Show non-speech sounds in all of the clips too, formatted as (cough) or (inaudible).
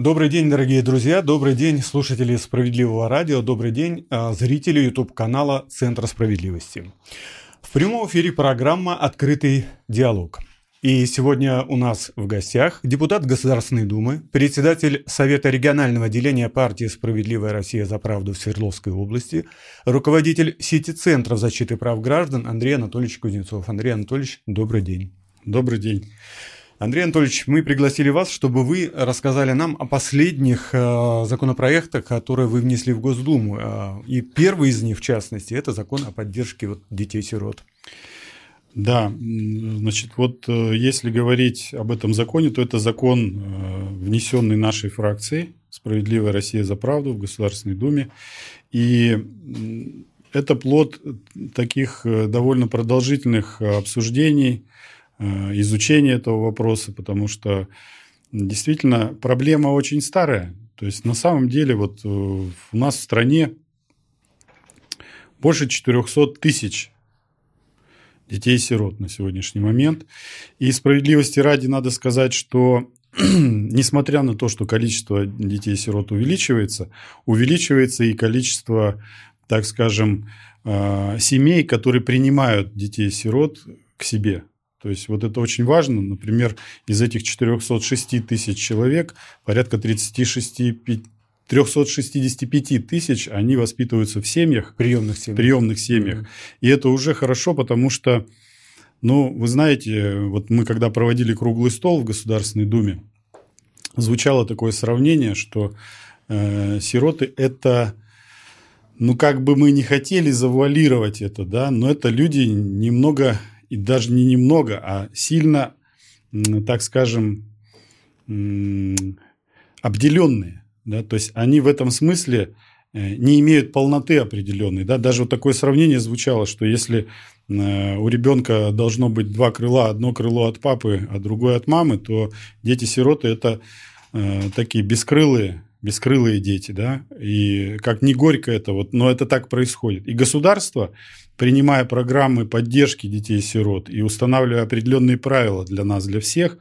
Добрый день, дорогие друзья, добрый день, слушатели Справедливого радио, добрый день, а, зрители YouTube-канала Центра справедливости. В прямом эфире программа «Открытый диалог». И сегодня у нас в гостях депутат Государственной Думы, председатель Совета регионального отделения партии «Справедливая Россия за правду» в Свердловской области, руководитель сети Центров защиты прав граждан Андрей Анатольевич Кузнецов. Андрей Анатольевич, добрый день. Добрый день. Андрей Анатольевич, мы пригласили вас, чтобы вы рассказали нам о последних э, законопроектах, которые вы внесли в Госдуму. Э, и первый из них, в частности, это закон о поддержке вот, детей-сирот. Да, значит, вот э, если говорить об этом законе, то это закон, внесенный нашей фракцией «Справедливая Россия за правду» в Государственной Думе. И это плод таких довольно продолжительных обсуждений, Э, изучения этого вопроса, потому что действительно проблема очень старая. То есть на самом деле вот э, у нас в стране больше 400 тысяч детей-сирот на сегодняшний момент. И справедливости ради надо сказать, что (clears throat) несмотря на то, что количество детей-сирот увеличивается, увеличивается и количество, так скажем, э, семей, которые принимают детей-сирот к себе. То есть вот это очень важно. Например, из этих 406 тысяч человек порядка 36 365 тысяч, они воспитываются в семьях. Приемных семьях. Приемных семьях. Mm-hmm. И это уже хорошо, потому что, ну, вы знаете, вот мы когда проводили круглый стол в Государственной Думе, звучало такое сравнение, что э, сироты – это ну, как бы мы не хотели завуалировать это, да, но это люди немного и даже не немного, а сильно, так скажем, обделенные. Да? То есть они в этом смысле э, не имеют полноты определенной. Да? Даже вот такое сравнение звучало, что если э, у ребенка должно быть два крыла, одно крыло от папы, а другое от мамы, то дети-сироты – это э, такие бескрылые, бескрылые дети, да, и как не горько это, вот, но это так происходит. И государство принимая программы поддержки детей-сирот и устанавливая определенные правила для нас, для всех,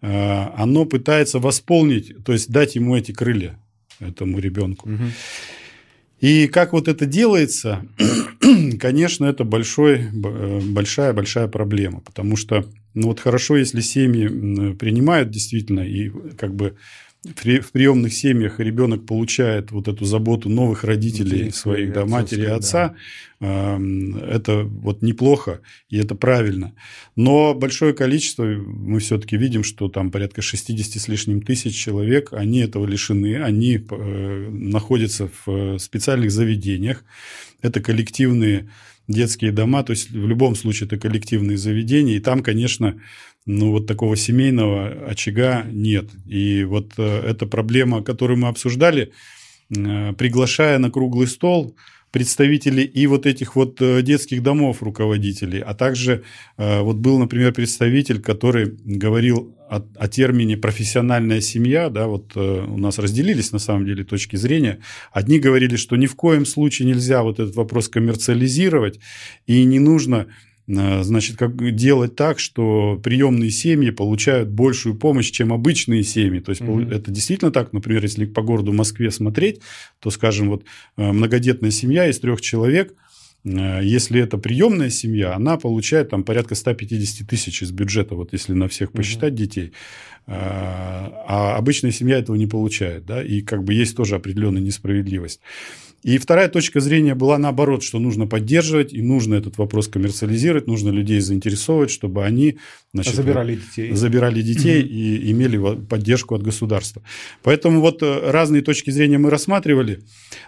э, оно пытается восполнить, то есть дать ему эти крылья, этому ребенку. Угу. И как вот это делается, (clears throat) конечно, это большой, э, большая, большая проблема, потому что, ну вот хорошо, если семьи принимают действительно и как бы в приемных семьях ребенок получает вот эту заботу новых родителей Детей, своих, да, матери и отца, да. это вот неплохо, и это правильно. Но большое количество, мы все-таки видим, что там порядка 60 с лишним тысяч человек, они этого лишены, они э, находятся в специальных заведениях, это коллективные детские дома, то есть в любом случае это коллективные заведения, и там, конечно, ну, вот такого семейного очага нет. И вот э, эта проблема, которую мы обсуждали, э, приглашая на круглый стол представителей и вот этих вот э, детских домов руководителей, а также вот был, например, представитель, который говорил о, о термине профессиональная семья, да, вот у нас разделились на самом деле точки зрения. Одни говорили, что ни в коем случае нельзя вот этот вопрос коммерциализировать и не нужно Э, значит, как делать так, что приемные семьи получают большую помощь, чем обычные семьи. То есть угу. это действительно так, например, если по городу Москве смотреть, то, скажем, вот э, многодетная семья из трех человек, э, если это приемная семья, она получает там порядка 150 тысяч из бюджета, вот если на всех посчитать угу. детей. А обычная семья этого не получает, да, и как бы есть тоже определенная несправедливость. И вторая точка зрения была наоборот, что нужно поддерживать и нужно этот вопрос коммерциализировать, нужно людей заинтересовать, чтобы они значит, забирали детей, забирали детей и имели поддержку от государства. Поэтому вот э, разные точки зрения мы рассматривали.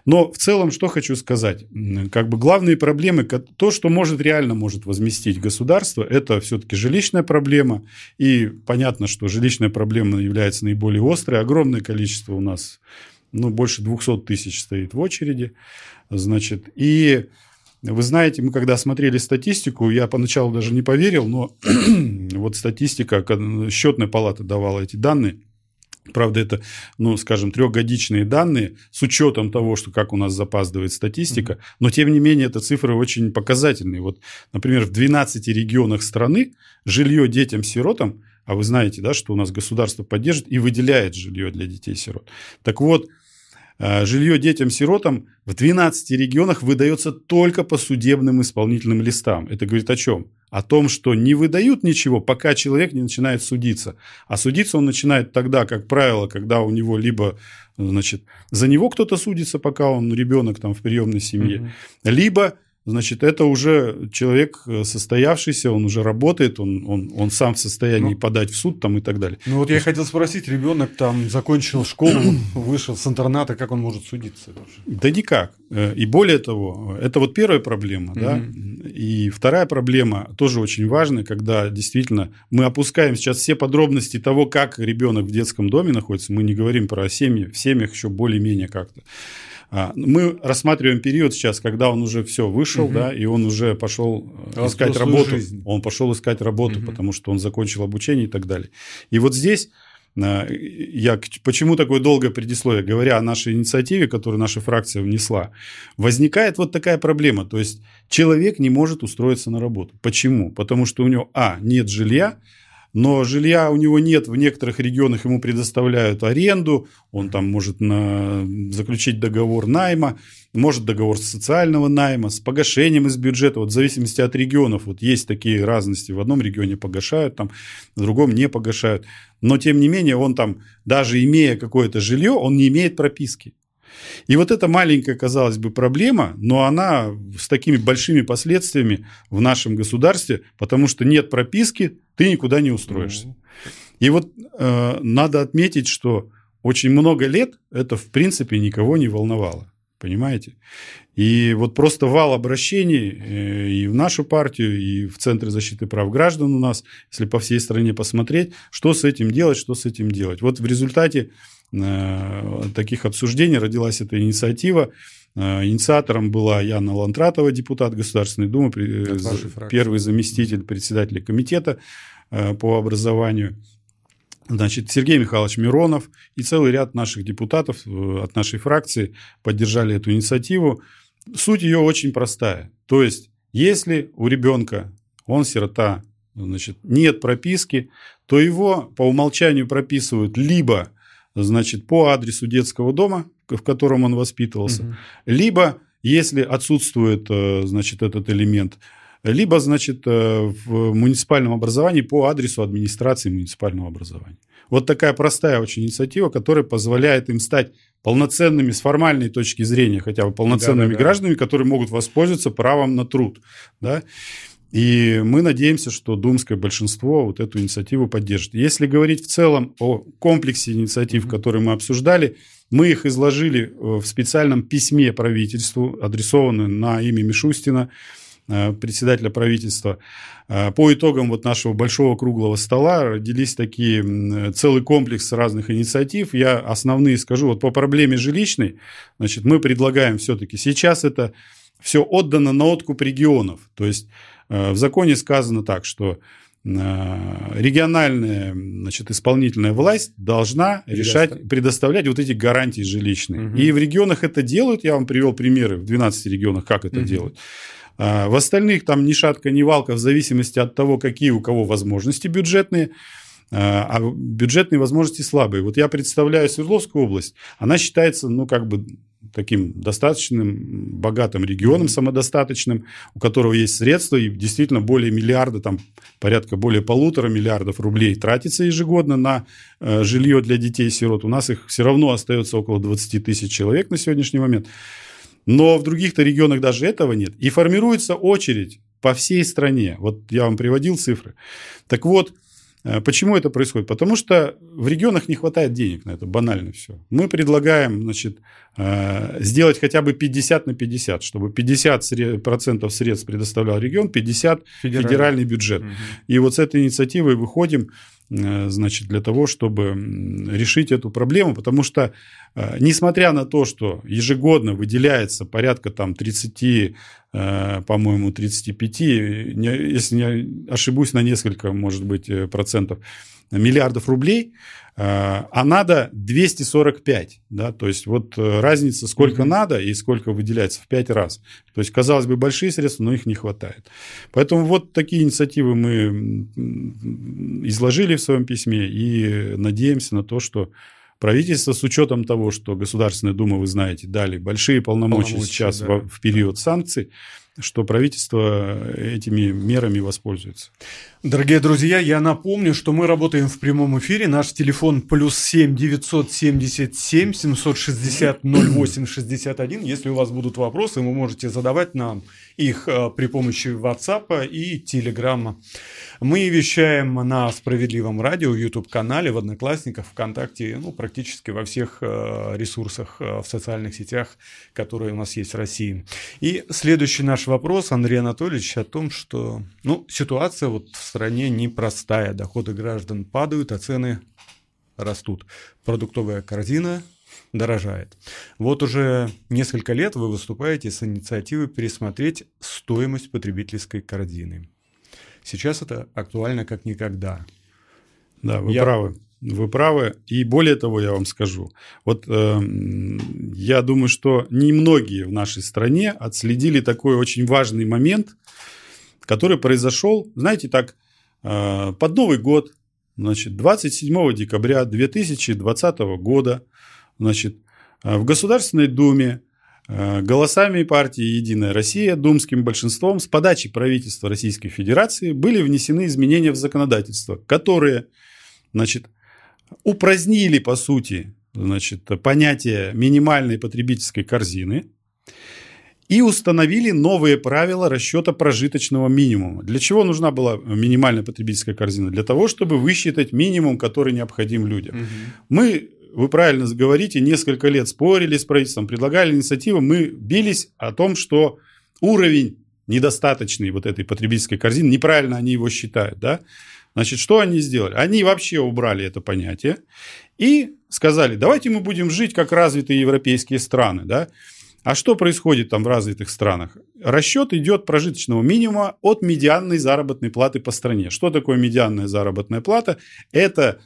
Но в целом, что хочу сказать, как бы главные проблемы, то, что может реально может возместить государство, это все-таки жилищная проблема. И понятно, что жилищная проблема является наиболее острой. Огромное количество у нас ну, больше 200 тысяч стоит в очереди, значит, и вы знаете, мы когда смотрели статистику, я поначалу даже не поверил, но (clears throat) вот статистика, счетная палата давала эти данные, Правда, это, ну, скажем, трехгодичные данные с учетом того, что как у нас запаздывает статистика, но тем не менее это цифры очень показательные. Вот, например, в 12 регионах страны жилье детям-сиротам а вы знаете, да, что у нас государство поддержит и выделяет жилье для детей-сирот. Так вот, жилье детям-сиротам в 12 регионах выдается только по судебным исполнительным листам. Это говорит о чем? О том, что не выдают ничего, пока человек не начинает судиться. А судиться он начинает тогда, как правило, когда у него либо значит, за него кто-то судится, пока он ребенок там в приемной семье, угу. либо значит, это уже человек э, состоявшийся, он уже работает, он, он, он сам в состоянии ну, подать в суд там и так далее. Ну вот То я есть... хотел спросить, ребенок там закончил школу, (clears throat) вышел с интерната, как он может судиться? Да никак. Э, и более того, это вот первая проблема, да. И вторая проблема тоже очень важная, когда действительно мы опускаем сейчас все подробности того, как ребенок в детском доме находится. Мы не говорим про семьи, в семьях еще более-менее как-то. А, мы рассматриваем период сейчас, когда он уже все вышел, угу. да, и он уже пошел э, искать работу. Жизнь. Он пошел искать работу, угу. потому что он закончил обучение и так далее. И вот здесь э, я почему такое долгое предисловие, говоря о нашей инициативе, которую наша фракция внесла, возникает вот такая проблема. То есть человек не может устроиться на работу. Почему? Потому что у него, а, нет жилья, но жилья у него нет, в некоторых регионах ему предоставляют аренду, он там может на, заключить договор найма, может договор социального найма, с погашением из бюджета, вот в зависимости от регионов, вот есть такие разности, в одном регионе погашают, там, в другом не погашают, но тем не менее он там, даже имея какое-то жилье, он не имеет прописки. И вот эта маленькая, казалось бы, проблема, но она с такими большими последствиями в нашем государстве, потому что нет прописки, ты никуда не устроишься. И вот э, надо отметить, что очень много лет это, в принципе, никого не волновало. Понимаете? И вот просто вал обращений э, и в нашу партию, и в Центре защиты прав граждан у нас, если по всей стране посмотреть, что с этим делать, что с этим делать. Вот в результате таких обсуждений родилась эта инициатива. Э, инициатором была Яна Лантратова, депутат Государственной Думы, первый заместитель председателя комитета э, по образованию. Значит, Сергей Михайлович Миронов и целый ряд наших депутатов от нашей фракции поддержали эту инициативу. Суть ее очень простая. То есть, если у ребенка, он сирота, значит, нет прописки, то его по умолчанию прописывают либо значит, по адресу детского дома, в котором он воспитывался, угу. либо, если отсутствует, э, значит, этот элемент, либо, значит, э, в муниципальном образовании по адресу администрации муниципального образования. Вот такая простая очень инициатива, которая позволяет им стать полноценными с формальной точки зрения, хотя бы полноценными да, да, да. гражданами, которые могут воспользоваться правом на труд. Да? И мы надеемся, что думское большинство вот эту инициативу поддержит. Если говорить в целом о комплексе инициатив, которые мы обсуждали, мы их изложили э, в специальном письме правительству, адресованном на имя Мишустина, э, председателя правительства. Э, по итогам вот нашего большого круглого стола родились такие целый комплекс разных инициатив. Я основные скажу. Вот по проблеме жилищной, значит, мы предлагаем все-таки сейчас это все отдано на откуп регионов. То есть в законе сказано так, что э, региональная значит, исполнительная власть должна решать, предоставлять вот эти гарантии жилищные. Угу. И в регионах это делают. Я вам привел примеры в 12 регионах, как это угу. делают. А в остальных там ни шатка, ни валка, в зависимости от того, какие у кого возможности бюджетные. А, а бюджетные возможности слабые. Вот я представляю Свердловскую область, она считается, ну, как бы таким достаточным, богатым регионом, самодостаточным, у которого есть средства, и действительно более миллиарда, там порядка более полутора миллиардов рублей тратится ежегодно на э, жилье для детей-сирот. У нас их все равно остается около 20 тысяч человек на сегодняшний момент. Но в других-то регионах даже этого нет. И формируется очередь по всей стране. Вот я вам приводил цифры. Так вот, почему это происходит? Потому что в регионах не хватает денег на это, банально все. Мы предлагаем значит, э, сделать хотя бы 50 на 50, чтобы 50% средств предоставлял регион, 50 федеральный, федеральный бюджет. Угу. И вот с этой инициативой выходим Э, значит, для того, чтобы решить эту проблему, потому что, э, несмотря на то, что ежегодно выделяется порядка там 30, э, по-моему, 35, если не ошибусь на несколько, может быть, процентов, миллиардов рублей, Э, а надо 245, да, то есть вот э, разница сколько mm-hmm. надо и сколько выделяется в 5 раз. То есть, казалось бы, большие средства, но их не хватает. Поэтому вот такие инициативы мы изложили в своем письме и надеемся на то, что правительство с учетом того, что Государственная Дума, вы знаете, дали большие полномочия, полномочия сейчас да. в, в период санкций, что правительство этими мерами воспользуется. Дорогие друзья, я напомню, что мы работаем в прямом эфире. Наш телефон плюс 7 977 760 08 61. Если у вас будут вопросы, вы можете задавать нам их э, при помощи WhatsApp и Telegram. Мы вещаем на Справедливом радио, YouTube-канале, в Одноклассниках, ВКонтакте, ну, практически во всех э, ресурсах э, в социальных сетях, которые у нас есть в России. И следующий наш вопрос, Андрей Анатольевич, о том, что ну, ситуация вот в стране непростая. Доходы граждан падают, а цены растут. Продуктовая корзина дорожает. Вот уже несколько лет вы выступаете с инициативой пересмотреть стоимость потребительской корзины. Сейчас это актуально как никогда. Да, вы Я... правы. Вы правы. И более того, я вам скажу. Вот э, я думаю, что немногие в нашей стране отследили такой очень важный момент, который произошел, знаете, так, э, под Новый год, значит, 27 декабря 2020 года, значит, э, в Государственной Думе э, голосами партии «Единая Россия» думским большинством с подачи правительства Российской Федерации были внесены изменения в законодательство, которые значит, упразднили, по сути, значит, понятие минимальной потребительской корзины и установили новые правила расчета прожиточного минимума. Для чего нужна была минимальная потребительская корзина? Для того, чтобы высчитать минимум, который необходим людям. Угу. Мы, вы правильно говорите, несколько лет спорили с правительством, предлагали инициативы, мы бились о том, что уровень недостаточный вот этой потребительской корзины, неправильно они его считают, да, Значит, что они сделали? Они вообще убрали это понятие и сказали, давайте мы будем жить как развитые европейские страны. Да? А что происходит там в развитых странах? Расчет идет прожиточного минимума от медианной заработной платы по стране. Что такое медианная заработная плата? Это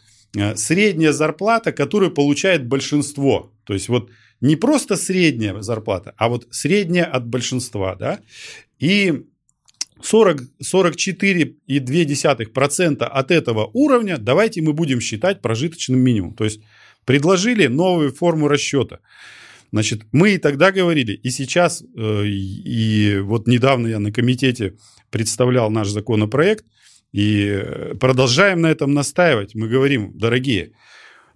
средняя зарплата, которую получает большинство. То есть вот не просто средняя зарплата, а вот средняя от большинства. Да? И 44,2% от этого уровня давайте мы будем считать прожиточным минимумом. То есть предложили новую форму расчета. Значит, мы и тогда говорили, и сейчас, э, и вот недавно я на комитете представлял наш законопроект, и продолжаем на этом настаивать. Мы говорим, дорогие,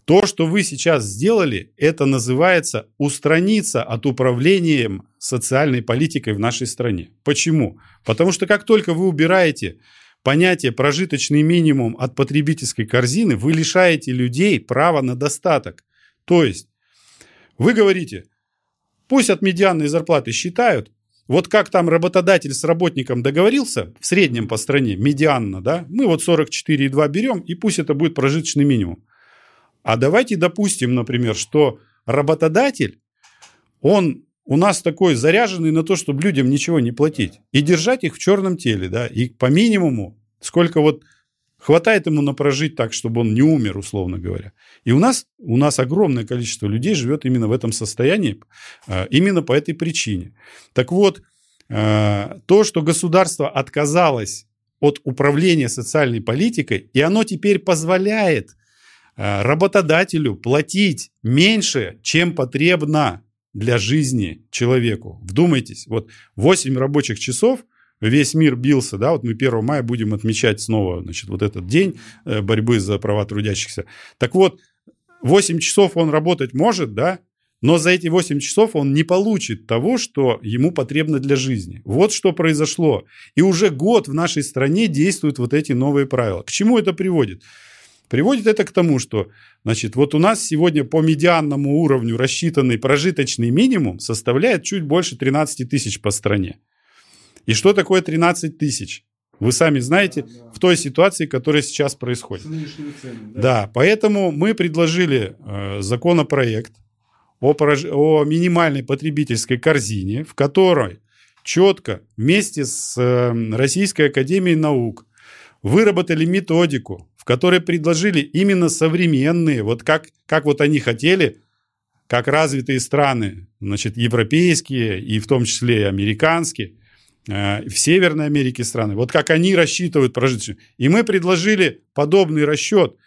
то, что вы сейчас сделали, это называется устраниться от управления социальной политикой в нашей стране. Почему? Потому что как только вы убираете понятие прожиточный минимум от потребительской корзины, вы лишаете людей права на достаток. То есть вы говорите, пусть от медианной зарплаты считают, вот как там работодатель с работником договорился, в среднем по стране, медианно, да, мы вот 44,2 берем, и пусть это будет прожиточный минимум. А давайте допустим, например, что работодатель, он у нас такой заряженный на то, чтобы людям ничего не платить. И держать их в черном теле, да, и по минимуму, сколько вот хватает ему на прожить так, чтобы он не умер, условно говоря. И у нас, у нас огромное количество людей живет именно в этом состоянии, а, именно по этой причине. Так вот, а, то, что государство отказалось от управления социальной политикой, и оно теперь позволяет Э, работодателю платить меньше, чем потребно для жизни человеку. Вдумайтесь, вот 8 рабочих часов весь мир бился, да, вот мы 1 мая будем отмечать снова, значит, вот этот день э, борьбы за права трудящихся. Так вот, 8 часов он работать может, да, но за эти 8 часов он не получит того, что ему потребно для жизни. Вот что произошло. И уже год в нашей стране действуют вот эти новые правила. К чему это приводит? Приводит это к тому, что значит, вот у нас сегодня по медианному уровню рассчитанный прожиточный минимум составляет чуть больше 13 тысяч по стране. И что такое 13 тысяч? Вы сами знаете, да, да. в той ситуации, которая сейчас происходит. Цены, да? да, поэтому мы предложили э, законопроект о, о минимальной потребительской корзине, в которой четко вместе с э, Российской Академией Наук выработали методику, которой предложили именно современные, вот как, как вот они хотели, как развитые страны, значит, европейские и в том числе и американские, в Северной Америке страны, вот как они рассчитывают прожить. И мы предложили подобный расчет –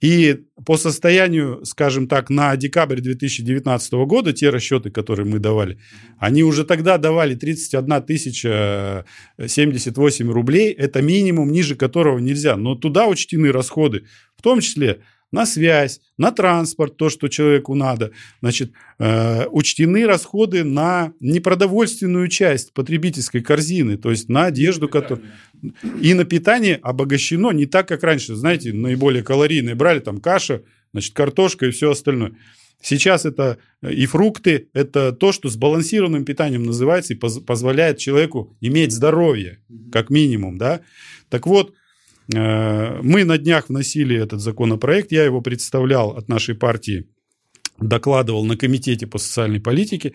и по состоянию, скажем так, на декабрь 2019 года, те расчеты, которые мы давали, они уже тогда давали 31 тысяча 78 рублей. Это минимум, ниже которого нельзя. Но туда учтены расходы, в том числе на связь, на транспорт, то, что человеку надо. Значит, э, учтены расходы на непродовольственную часть потребительской корзины, то есть на одежду, которую... И на питание обогащено не так, как раньше. Знаете, наиболее калорийные брали там каша, значит, картошка и все остальное. Сейчас это и фрукты, это то, что сбалансированным питанием называется и поз- позволяет человеку иметь здоровье, как минимум, да. Так вот, Э, мы на днях вносили этот законопроект, я его представлял от нашей партии, докладывал на комитете по социальной политике.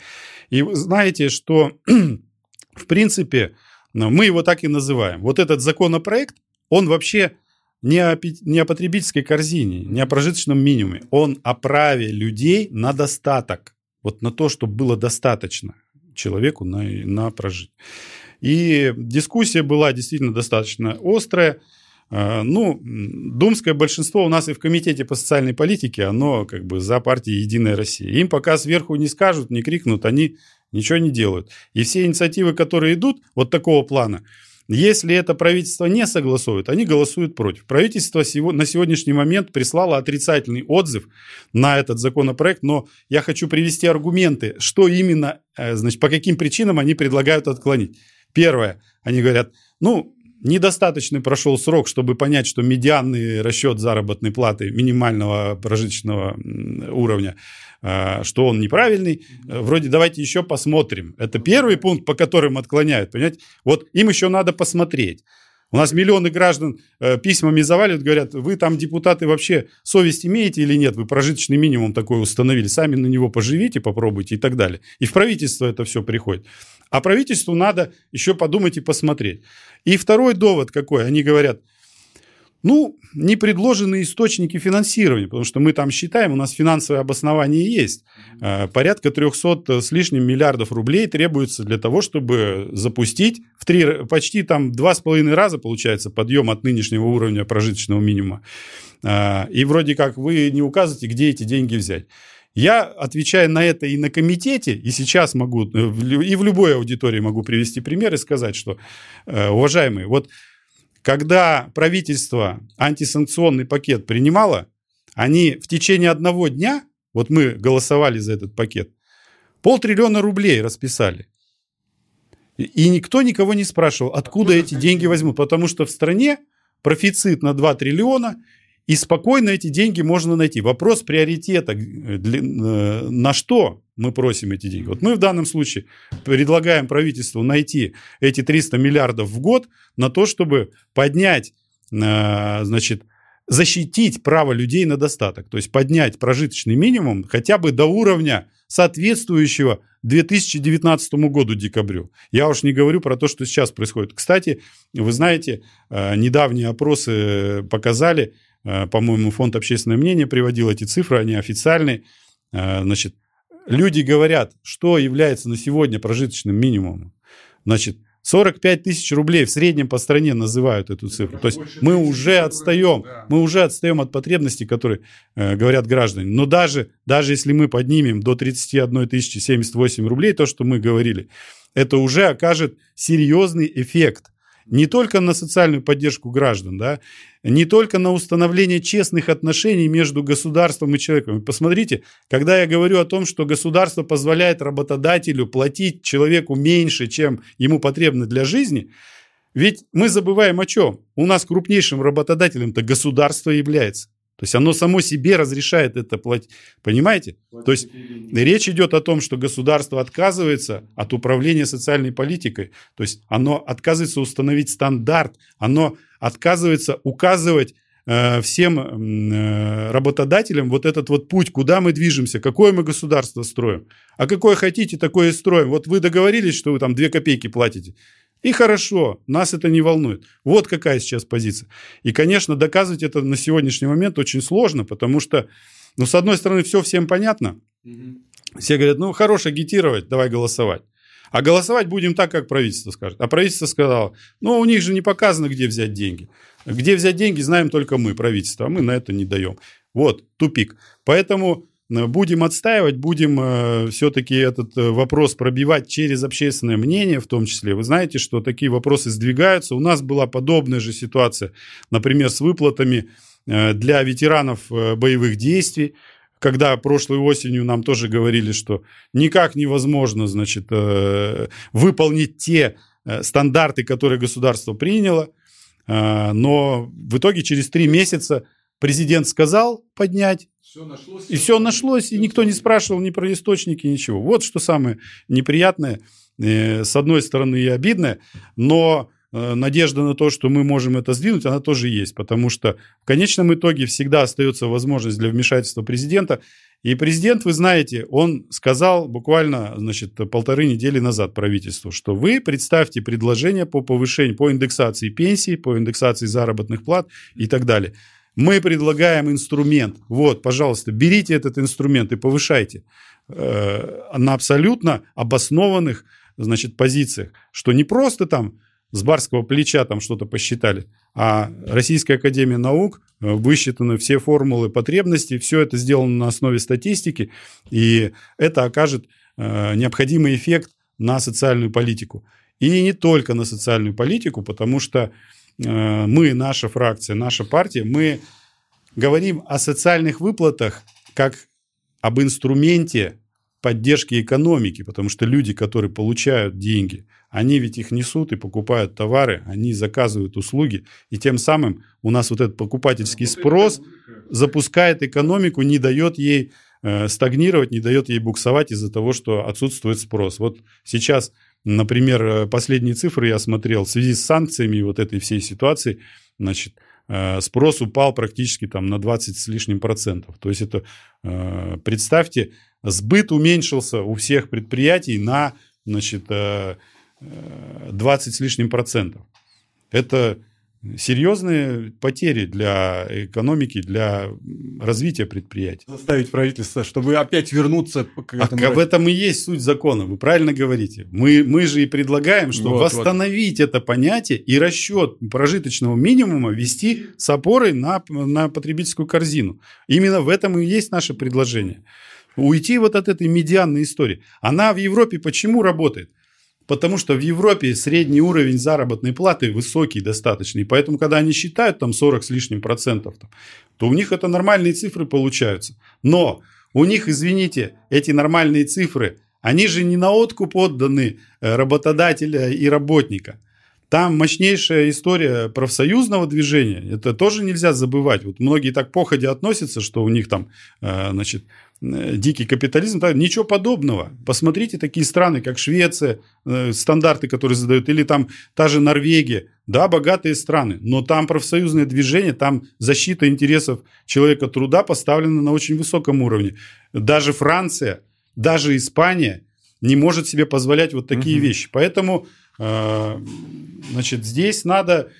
И вы знаете, что (clears throat) в принципе ну, мы его так и называем. Вот этот законопроект, он вообще не о, не о потребительской корзине, не о прожиточном минимуме. Он о праве людей на достаток. Вот на то, чтобы было достаточно человеку на, на прожить. И дискуссия была действительно достаточно острая. А, ну, думское большинство у нас и в Комитете по социальной политике, оно как бы за партией «Единая Россия». Им пока сверху не скажут, не крикнут, они ничего не делают. И все инициативы, которые идут вот такого плана, если это правительство не согласует, они голосуют против. Правительство на сегодняшний момент прислало отрицательный отзыв на этот законопроект, но я хочу привести аргументы, что именно, э, значит, по каким причинам они предлагают отклонить. Первое, они говорят, ну, недостаточный прошел срок, чтобы понять, что медианный расчет заработной платы минимального прожиточного уровня, а, что он неправильный. Вроде давайте еще посмотрим. Это первый пункт, по которым отклоняют. Понимаете? Вот им еще надо посмотреть. У нас миллионы граждан э, письмами заваливают, говорят, вы там, депутаты, вообще совесть имеете или нет? Вы прожиточный минимум такой установили, сами на него поживите, попробуйте и так далее. И в правительство это все приходит. А правительству надо еще подумать и посмотреть. И второй довод какой? Они говорят, ну, не предложены источники финансирования, потому что мы там считаем, у нас финансовое обоснование есть. Э, порядка 300 с лишним миллиардов рублей требуется для того, чтобы запустить в три, почти там два с половиной раза, получается, подъем от нынешнего уровня прожиточного минимума. Э, и вроде как вы не указываете, где эти деньги взять. Я, отвечая на это и на комитете, и сейчас могу, э, и в любой аудитории могу привести пример и сказать, что, э, уважаемые, вот когда правительство антисанкционный пакет принимало, они в течение одного дня, вот мы голосовали за этот пакет, полтриллиона рублей расписали. И никто никого не спрашивал, откуда эти деньги возьмут, потому что в стране профицит на 2 триллиона, и спокойно эти деньги можно найти. Вопрос приоритета, э, э, на что мы просим эти деньги. Вот мы в данном случае предлагаем правительству найти эти 300 миллиардов в год на то, чтобы поднять, э, значит, защитить право людей на достаток. То есть поднять прожиточный минимум хотя бы до уровня соответствующего 2019 году декабрю. Я уж не говорю про то, что сейчас происходит. Кстати, вы знаете, недавние опросы показали, Э, по-моему, фонд «Общественное мнение» приводил эти цифры, они официальные. Э, значит, люди говорят, что является на сегодня прожиточным минимумом. Значит, 45 тысяч рублей в среднем по стране называют эту цифру. То есть мы уже отстаем, мы уже отстаем от потребностей, которые э, говорят граждане. Но даже, даже если мы поднимем до 31 тысячи 78 рублей, то, что мы говорили, это уже окажет серьезный эффект не только на социальную поддержку граждан, да, не только на установление честных отношений между государством и человеком. Посмотрите, когда я говорю о том, что государство позволяет работодателю платить человеку меньше, чем ему потребно для жизни, ведь мы забываем о чем? У нас крупнейшим работодателем-то государство является. То есть оно само себе разрешает это платить. Понимаете? То есть речь идет о том, что государство отказывается от управления социальной политикой. То есть оно отказывается установить стандарт, оно отказывается указывать э, всем э, работодателям вот этот вот путь, куда мы движемся, какое мы государство строим. А какое хотите, такое и строим. Вот вы договорились, что вы там 2 копейки платите. И хорошо, нас это не волнует. Вот какая сейчас позиция. И, конечно, доказывать это на сегодняшний момент очень сложно, потому что, ну, с одной стороны, все всем понятно. Все говорят, ну, хорош агитировать, давай голосовать. А голосовать будем так, как правительство скажет. А правительство сказало, ну, у них же не показано, где взять деньги. Где взять деньги, знаем только мы, правительство, а мы на это не даем. Вот, тупик. Поэтому будем отстаивать, будем э, все-таки этот э, вопрос пробивать через общественное мнение в том числе. Вы знаете, что такие вопросы сдвигаются. У нас была подобная же ситуация, например, с выплатами э, для ветеранов э, боевых действий когда прошлой осенью нам тоже говорили, что никак невозможно, значит, э, выполнить те э, стандарты, которые государство приняло, э, но в итоге через три месяца президент сказал поднять, все нашлось, и все нашлось, и никто не спрашивал ни про источники, ничего. Вот что самое неприятное, с одной стороны и обидное, но Э, надежда на то, что мы можем это сдвинуть, она тоже есть, потому что в конечном итоге всегда остается возможность для вмешательства президента. И президент, вы знаете, он сказал буквально, значит, полторы недели назад правительству, что вы представьте предложение по повышению, по индексации пенсий, по индексации заработных плат и так далее. Мы предлагаем инструмент. Вот, пожалуйста, берите этот инструмент и повышайте э, на абсолютно обоснованных, значит, позициях, что не просто там с барского плеча там что-то посчитали. А Российская Академия Наук э, высчитаны все формулы потребностей, все это сделано на основе статистики, и это окажет э, необходимый эффект на социальную политику. И не только на социальную политику, потому что мы, наша фракция, наша партия, мы говорим о социальных выплатах как об инструменте поддержки экономики, потому что люди, которые получают деньги, они ведь их несут и покупают товары, они заказывают услуги, и тем самым у нас вот этот покупательский спрос запускает экономику, не дает ей э, стагнировать, не дает ей буксовать из-за того, что отсутствует спрос. Вот сейчас, например, э, последние цифры я смотрел в связи с санкциями и вот этой всей ситуацией, значит, э, спрос упал практически там на 20 с лишним процентов. То есть это, э, представьте, сбыт уменьшился у всех предприятий на, значит, 20 с лишним процентов. Это серьезные потери для экономики, для развития предприятий. Заставить правительство, чтобы опять вернуться к этому. А в этом и есть суть закона, вы правильно говорите. Мы, мы же и предлагаем, что вот, восстановить вот. это понятие и расчет прожиточного минимума вести с опорой на, на потребительскую корзину. Именно в этом и есть наше предложение. Уйти вот от этой медианной истории. Она в Европе почему работает? Потому что в Европе средний уровень заработной платы высокий достаточно. И поэтому, когда они считают там 40 с лишним процентов, то у них это нормальные цифры получаются. Но у них, извините, эти нормальные цифры, они же не на откуп отданы э, работодателя и работника. Там мощнейшая история профсоюзного движения. Это тоже нельзя забывать. Вот многие так походя относятся, что у них там, э, значит, дикий капитализм. Ничего подобного. Посмотрите такие страны, как Швеция, э, стандарты, которые задают, или там та же Норвегия. Да, богатые страны, но там профсоюзное движение, там защита интересов человека труда поставлена на очень высоком уровне. Даже Франция, даже Испания не может себе позволять вот такие угу. вещи. Поэтому, э, значит, здесь надо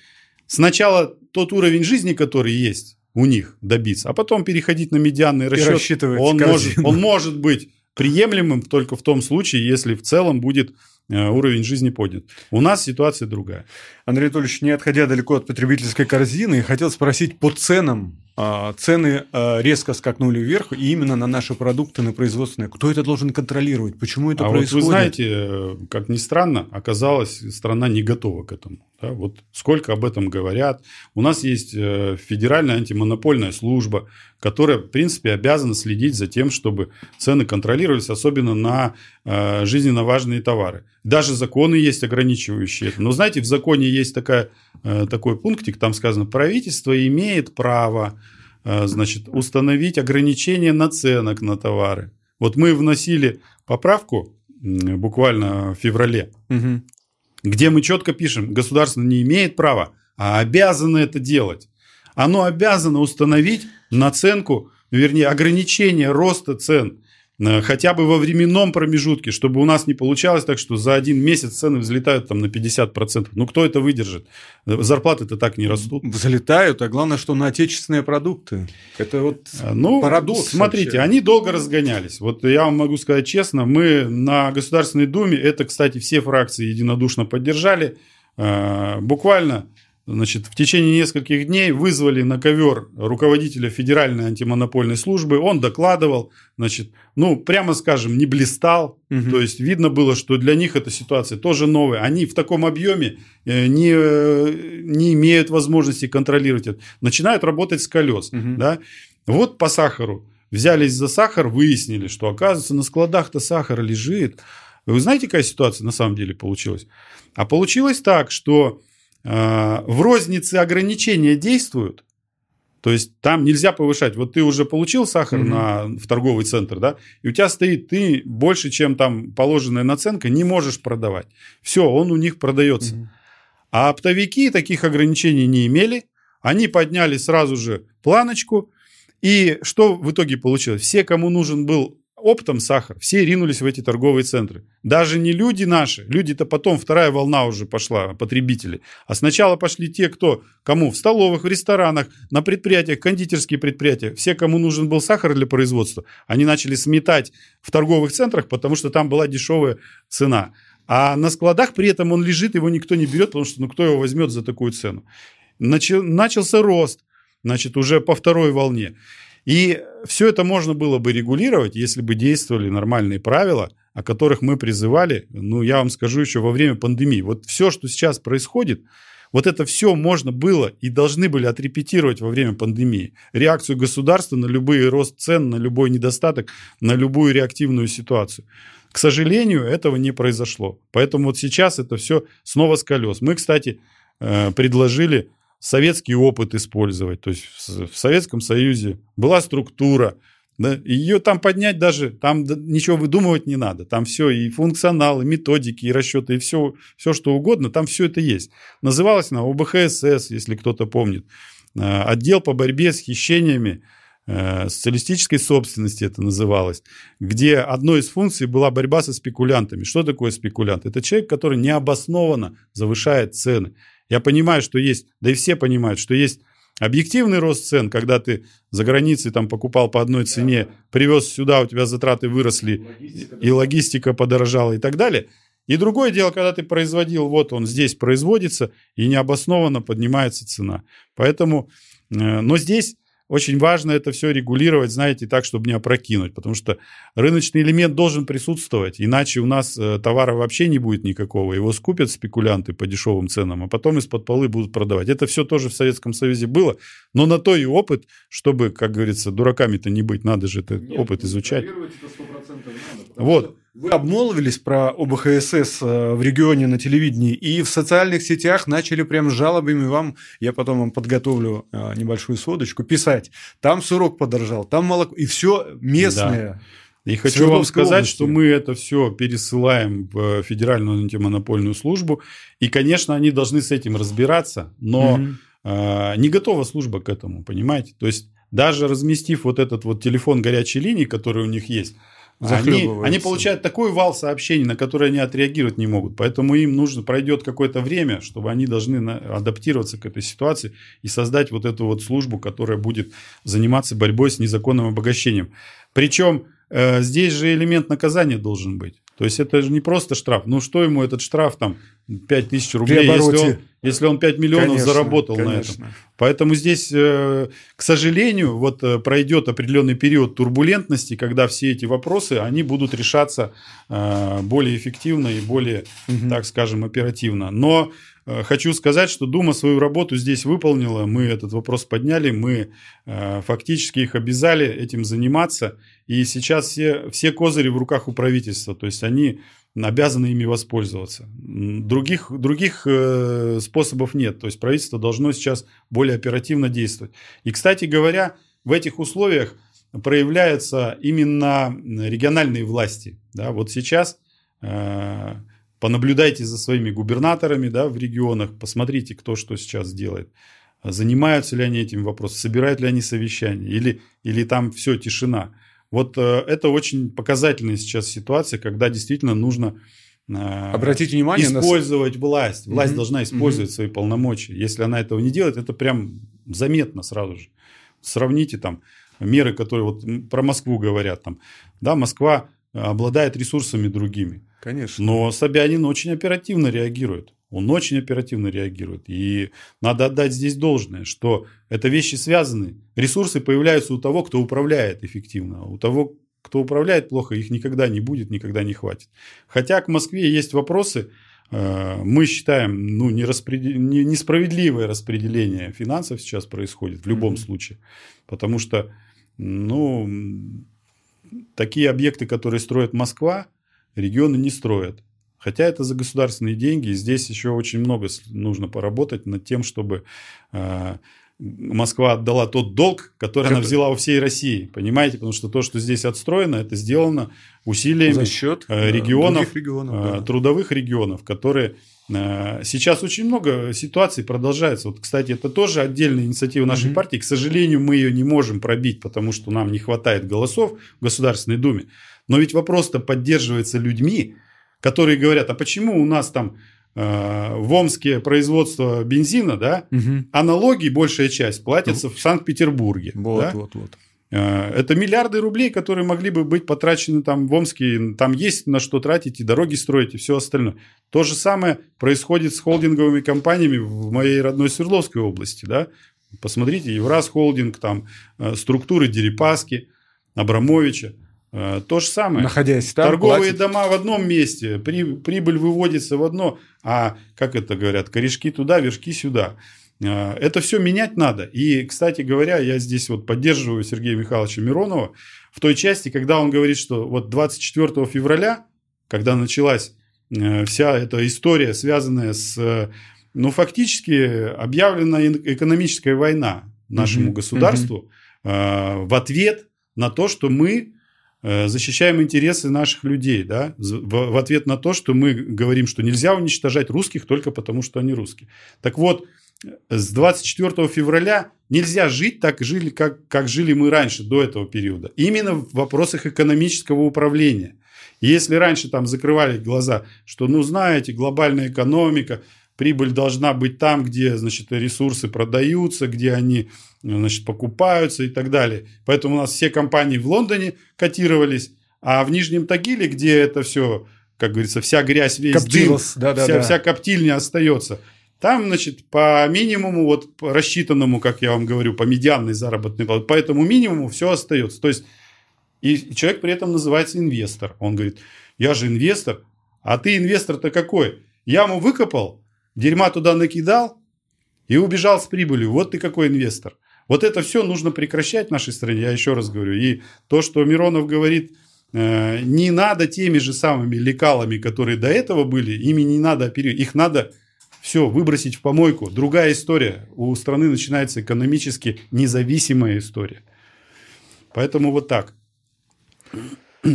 сначала тот уровень жизни, который есть, у них добиться, а потом переходить на медианный расчет. Он может, он может быть приемлемым только в том случае, если в целом будет э, уровень жизни поднят. У нас ситуация другая. Андрей Анатольевич, не отходя далеко от потребительской корзины, хотел спросить по ценам а, цены а, резко скакнули вверх, и именно на наши продукты, на производственные. Кто это должен контролировать? Почему это а происходит? Вот вы знаете, э, как ни странно, оказалось, страна не готова к этому. Да, вот сколько об этом говорят. У нас есть э, федеральная антимонопольная служба, которая, в принципе, обязана следить за тем, чтобы цены контролировались, особенно на э, жизненно важные товары. Даже законы есть ограничивающие это. Но знаете, в законе есть такая, такой пунктик, там сказано, правительство имеет право Э, значит, установить ограничение наценок на товары. Вот мы вносили поправку буквально в феврале, угу. Где мы четко пишем, государство не имеет права, а обязано это делать. Оно обязано установить наценку, вернее, ограничение роста цен хотя бы во временном промежутке, чтобы у нас не получалось так, что за один месяц цены взлетают там на 50%. Ну, кто это выдержит? Э, зарплаты-то так не растут. Взлетают, а главное, что на отечественные продукты. Это вот э, ну, парадокс. Смотрите, вообще. они долго разгонялись. Вот я вам могу сказать честно, мы на Государственной Думе, это, кстати, все фракции единодушно поддержали, буквально Значит, в течение нескольких дней вызвали на ковер руководителя Федеральной антимонопольной службы. Он докладывал, значит, ну, прямо скажем, не блистал. Угу. То есть видно было, что для них эта ситуация тоже новая. Они в таком объеме э, не, э, не имеют возможности контролировать это. Начинают работать с колес. Угу. Да? Вот по сахару. Взялись за сахар, выяснили, что, оказывается, на складах-то сахар лежит. Вы знаете, какая ситуация на самом деле получилась? А получилось так, что в рознице ограничения действуют, то есть там нельзя повышать. Вот ты уже получил сахар угу. на, в торговый центр, да, и у тебя стоит, ты больше, чем там положенная наценка, не можешь продавать. Все, он у них продается. Угу. А оптовики таких ограничений не имели. Они подняли сразу же планочку. И что в итоге получилось? Все, кому нужен был оптом сахар, все ринулись в эти торговые центры. Даже не люди наши, люди-то потом, вторая волна уже пошла, потребители. А сначала пошли те, кто, кому в столовых, в ресторанах, на предприятиях, кондитерские предприятия, все, кому нужен был сахар для производства, они начали сметать в торговых центрах, потому что там была дешевая цена. А на складах при этом он лежит, его никто не берет, потому что ну кто его возьмет за такую цену. Начал, начался рост, значит, уже по второй волне. И все это можно было бы регулировать, если бы действовали нормальные правила, о которых мы призывали, ну, я вам скажу еще во время пандемии. Вот все, что сейчас происходит, вот это все можно было и должны были отрепетировать во время пандемии. Реакцию государства на любой рост цен, на любой недостаток, на любую реактивную ситуацию. К сожалению, этого не произошло. Поэтому вот сейчас это все снова с колес. Мы, кстати, э, предложили советский опыт использовать. То есть в Советском Союзе была структура, да, ее там поднять даже, там ничего выдумывать не надо. Там все, и функционал, и методики, и расчеты, и все, все что угодно, там все это есть. Называлась она ОБХСС, если кто-то помнит. Э, отдел по борьбе с хищениями э, социалистической собственности это называлось, где одной из функций была борьба со спекулянтами. Что такое спекулянт? Это человек, который необоснованно завышает цены. Я понимаю, что есть, да и все понимают, что есть объективный рост цен, когда ты за границей там покупал по одной цене, привез сюда, у тебя затраты выросли, логистика, и логистика подорожала и так далее. И другое дело, когда ты производил, вот он здесь производится, и необоснованно поднимается цена. Поэтому, э, но здесь очень важно это все регулировать, знаете, так, чтобы не опрокинуть, потому что рыночный элемент должен присутствовать, иначе у нас э, товара вообще не будет никакого. Его скупят спекулянты по дешевым ценам, а потом из-под полы будут продавать. Это все тоже в Советском Союзе было, но на то и опыт, чтобы, как говорится, дураками-то не быть, надо же этот Нет, опыт изучать. Это 100% надо, вот. Вы обмолвились про ОБХСС э, в регионе на телевидении и в социальных сетях начали прям жалобами вам, я потом вам подготовлю э, небольшую сводочку, писать. Там сырок подорожал, там молоко, и все местное. Да. И хочу вам сказать, области. что мы это все пересылаем в Федеральную антимонопольную службу. И, конечно, они должны с этим разбираться, но угу. э, не готова служба к этому, понимаете? То есть даже разместив вот этот вот телефон горячей линии, который у них есть, они, они получают такой вал сообщений, на которые они отреагировать не могут. Поэтому им нужно, пройдет какое-то время, чтобы они должны на, адаптироваться к этой ситуации и создать вот эту вот службу, которая будет заниматься борьбой с незаконным обогащением. Причем э, здесь же элемент наказания должен быть. То есть это же не просто штраф. Ну что ему этот штраф там 5 тысяч рублей, если он, если он 5 миллионов конечно, заработал конечно. на этом. Поэтому здесь, э, к сожалению, вот э, пройдет определенный период турбулентности, когда все эти вопросы, они будут решаться э, более эффективно и более, угу. так скажем, оперативно. Но Хочу сказать, что Дума свою работу здесь выполнила. Мы этот вопрос подняли, мы фактически их обязали этим заниматься. И сейчас все, все козыри в руках у правительства. То есть они обязаны ими воспользоваться. Других, других э, способов нет. То есть правительство должно сейчас более оперативно действовать. И, кстати говоря, в этих условиях проявляются именно региональные власти. Да, вот сейчас э, понаблюдайте за своими губернаторами да, в регионах, посмотрите, кто что сейчас делает. Занимаются ли они этим вопросом, собирают ли они совещания, или, или там все, тишина. вот э, это очень показательная сейчас ситуация, когда действительно нужно э, Обратите внимание использовать на... власть. Власть угу. должна использовать угу. свои полномочия. Если она этого не делает, это прям заметно сразу же. Сравните там меры, которые вот про Москву говорят. Там, да, Москва обладает ресурсами другими. Конечно. Но Собянин очень оперативно реагирует. Он очень оперативно реагирует. И надо отдать здесь должное, что это вещи связаны. Ресурсы появляются у того, кто управляет эффективно. У того, кто управляет плохо, их никогда не будет, никогда не хватит. Хотя к Москве есть вопросы, э, мы считаем, ну, несправедливое распределение финансов сейчас происходит в любом mm-hmm. случае. Потому что, ну, такие объекты, которые строит Москва, регионы не строят. Хотя это за государственные деньги, и здесь еще очень много нужно поработать над тем, чтобы э, Москва отдала тот долг, который это... она взяла у всей России. Понимаете? Потому что то, что здесь отстроено, это сделано усилиями за счет э, регионов, регионов э, да. трудовых регионов, которые э, сейчас очень много ситуаций продолжается. Вот, кстати, это тоже отдельная инициатива нашей угу. партии. К сожалению, мы ее не можем пробить, потому что нам не хватает голосов в Государственной Думе. Но ведь вопрос-то поддерживается людьми, которые говорят, а почему у нас там э, в Омске производство бензина, да, угу. а налоги, большая часть, платятся в Санкт-Петербурге. Вот, да? вот, вот. Э, это миллиарды рублей, которые могли бы быть потрачены там в Омске. Там есть на что тратить, и дороги строить, и все остальное. То же самое происходит с холдинговыми компаниями в моей родной Свердловской области. Да? Посмотрите, Евраз холдинг, там э, структуры Дерипаски, Абрамовича. Э, то же самое. Находясь там, Торговые платит. дома в одном месте, при, прибыль выводится в одно, а, как это говорят, корешки туда, вершки сюда. Э, это все менять надо. И, кстати говоря, я здесь вот поддерживаю Сергея Михайловича Миронова в той части, когда он говорит, что вот 24 февраля, когда началась э, вся эта история, связанная с, ну, фактически объявлена экономическая война нашему mm-hmm. государству mm-hmm. в ответ на то, что мы защищаем интересы наших людей, да, в, ответ на то, что мы говорим, что нельзя уничтожать русских только потому, что они русские. Так вот, с 24 февраля нельзя жить так, жили, как, как жили мы раньше, до этого периода. Именно в вопросах экономического управления. Если раньше там закрывали глаза, что, ну, знаете, глобальная экономика, прибыль должна быть там, где, значит, ресурсы продаются, где они значит, покупаются и так далее. Поэтому у нас все компании в Лондоне котировались, а в Нижнем Тагиле, где это все, как говорится, вся грязь, весь Коптилос, дым, да, да, вся, да. вся коптильня остается, там, значит, по минимуму, вот по рассчитанному, как я вам говорю, по медианной заработной плате, по этому минимуму все остается. То есть, и человек при этом называется инвестор. Он говорит, я же инвестор, а ты инвестор-то какой? Яму выкопал, дерьма туда накидал и убежал с прибылью. Вот ты какой инвестор. Вот это все нужно прекращать в нашей стране, я еще раз говорю. И то, что Миронов говорит, э, не надо теми же самыми лекалами, которые до этого были, ими не надо оперировать. Их надо все выбросить в помойку. Другая история. У страны начинается экономически независимая история. Поэтому вот так. (clears throat)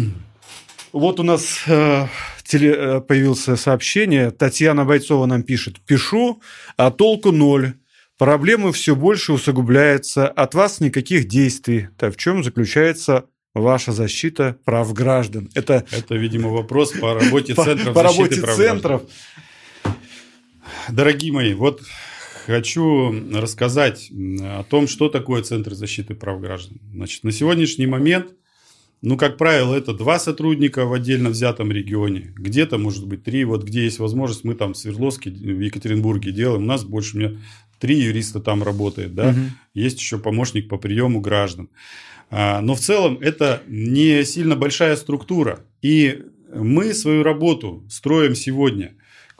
Вот у нас э, теле, э, появилось сообщение. Татьяна Бойцова нам пишет. Пишу, а толку ноль. Проблемы все больше усугубляются, от вас никаких действий. Так в чем заключается ваша защита прав граждан? Это, это видимо, вопрос по (laughs) работе центров по, работе центров. Дорогие мои, вот хочу рассказать о том, что такое Центр защиты прав граждан. Значит, на сегодняшний момент, ну, как правило, это два сотрудника в отдельно взятом регионе. Где-то, может быть, три. Вот где есть возможность, мы там в Свердловске, в Екатеринбурге делаем. У нас больше, у меня три юриста там работает, да, угу. есть еще помощник по приему граждан. А, но в целом это не сильно большая структура. И мы свою работу строим сегодня.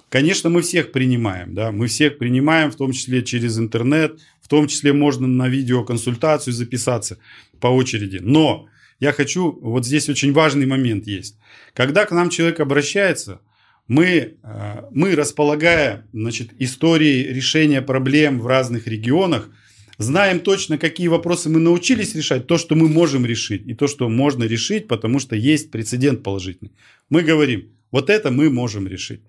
Конечно, мы всех принимаем, да, мы всех принимаем, в том числе через интернет, в том числе можно на видеоконсультацию записаться по очереди. Но я хочу, вот здесь очень важный момент есть. Когда к нам человек обращается, мы, э, мы располагая значит, историей решения проблем в разных регионах, знаем точно, какие вопросы мы научились решать, то, что мы можем решить, и то, что можно решить, потому что есть прецедент положительный. Мы говорим, вот это мы можем решить.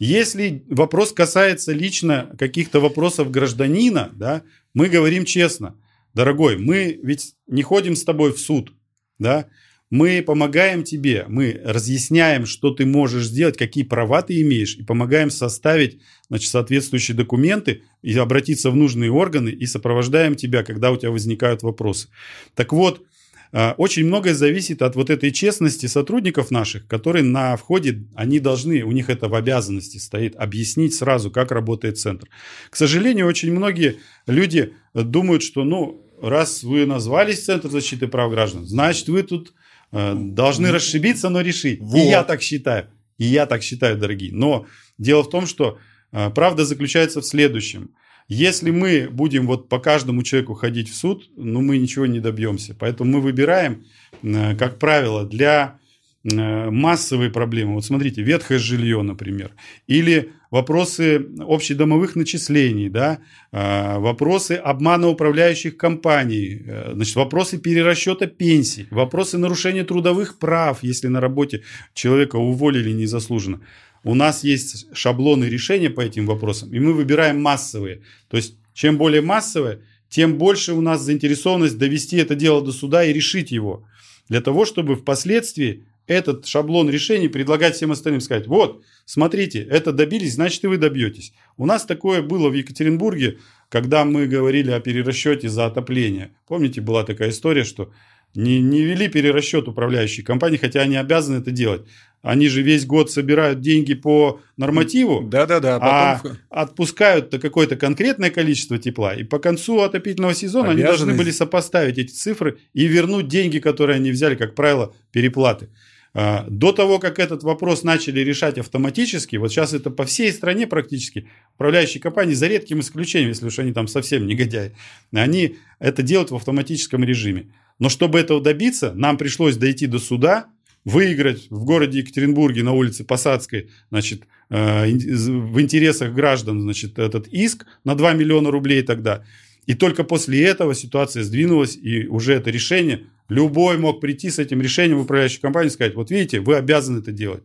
Если вопрос касается лично каких-то вопросов гражданина, да, мы говорим честно, дорогой, мы ведь не ходим с тобой в суд, да, мы помогаем тебе, мы разъясняем, что ты можешь сделать, какие права ты имеешь, и помогаем составить значит, соответствующие документы и обратиться в нужные органы, и сопровождаем тебя, когда у тебя возникают вопросы. Так вот, а, очень многое зависит от вот этой честности сотрудников наших, которые на входе, они должны, у них это в обязанности стоит, объяснить сразу, как работает центр. К сожалению, очень многие люди думают, что, ну, раз вы назвались Центр защиты прав граждан, значит, вы тут э, должны расшибиться, но решить. Вот. И я так считаю. И я так считаю, дорогие. Но дело в том, что э, правда заключается в следующем – если мы будем вот по каждому человеку ходить в суд, ну, мы ничего не добьемся. Поэтому мы выбираем, э, как правило, для э, массовые проблемы. Вот смотрите, ветхое жилье, например, или вопросы общедомовых начислений, да, э, вопросы обмана управляющих компаний, значит, вопросы перерасчета пенсий, вопросы нарушения трудовых прав, если на работе человека уволили незаслуженно. У нас есть шаблоны решения по этим вопросам, и мы выбираем массовые. То есть, чем более массовые, тем больше у нас заинтересованность довести это дело до суда и решить его. Для того, чтобы впоследствии этот шаблон решений предлагать всем остальным, сказать, вот, смотрите, это добились, значит и вы добьетесь. У нас такое было в Екатеринбурге, когда мы говорили о перерасчете за отопление. Помните, была такая история, что не, не вели перерасчет управляющие компании, хотя они обязаны это делать. Они же весь год собирают деньги по нормативу, да-да-да, а, потом... а отпускают какое-то конкретное количество тепла. И по концу отопительного сезона Обязанность. они должны были сопоставить эти цифры и вернуть деньги, которые они взяли, как правило, переплаты. А, до того, как этот вопрос начали решать автоматически, вот сейчас это по всей стране практически, управляющие компании, за редким исключением, если уж они там совсем негодяи, они это делают в автоматическом режиме. Но чтобы этого добиться, нам пришлось дойти до суда, выиграть в городе Екатеринбурге на улице Посадской, значит, э, в интересах граждан, значит, этот иск на 2 миллиона рублей тогда. И только после этого ситуация сдвинулась, и уже это решение, любой мог прийти с этим решением в управляющую компанию и сказать, вот видите, вы обязаны это делать.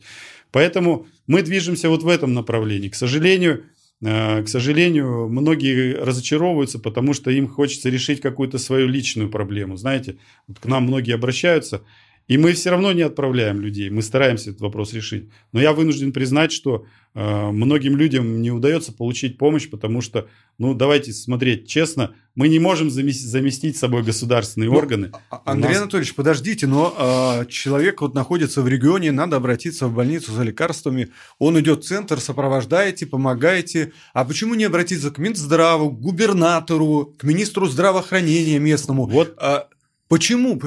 Поэтому мы движемся вот в этом направлении. К сожалению, э, к сожалению, многие разочаровываются, потому что им хочется решить какую-то свою личную проблему. Знаете, вот к нам многие обращаются, и мы все равно не отправляем людей, мы стараемся этот вопрос решить. Но я вынужден признать, что э, многим людям не удается получить помощь, потому что, ну, давайте смотреть честно, мы не можем заместить, заместить собой государственные ну, органы. А, Андрей нас... Анатольевич, подождите, но э, человек вот находится в регионе, надо обратиться в больницу за лекарствами, он идет в центр, сопровождаете, помогаете. А почему не обратиться к Минздраву, к губернатору, к министру здравоохранения местному? Вот. А, Почему?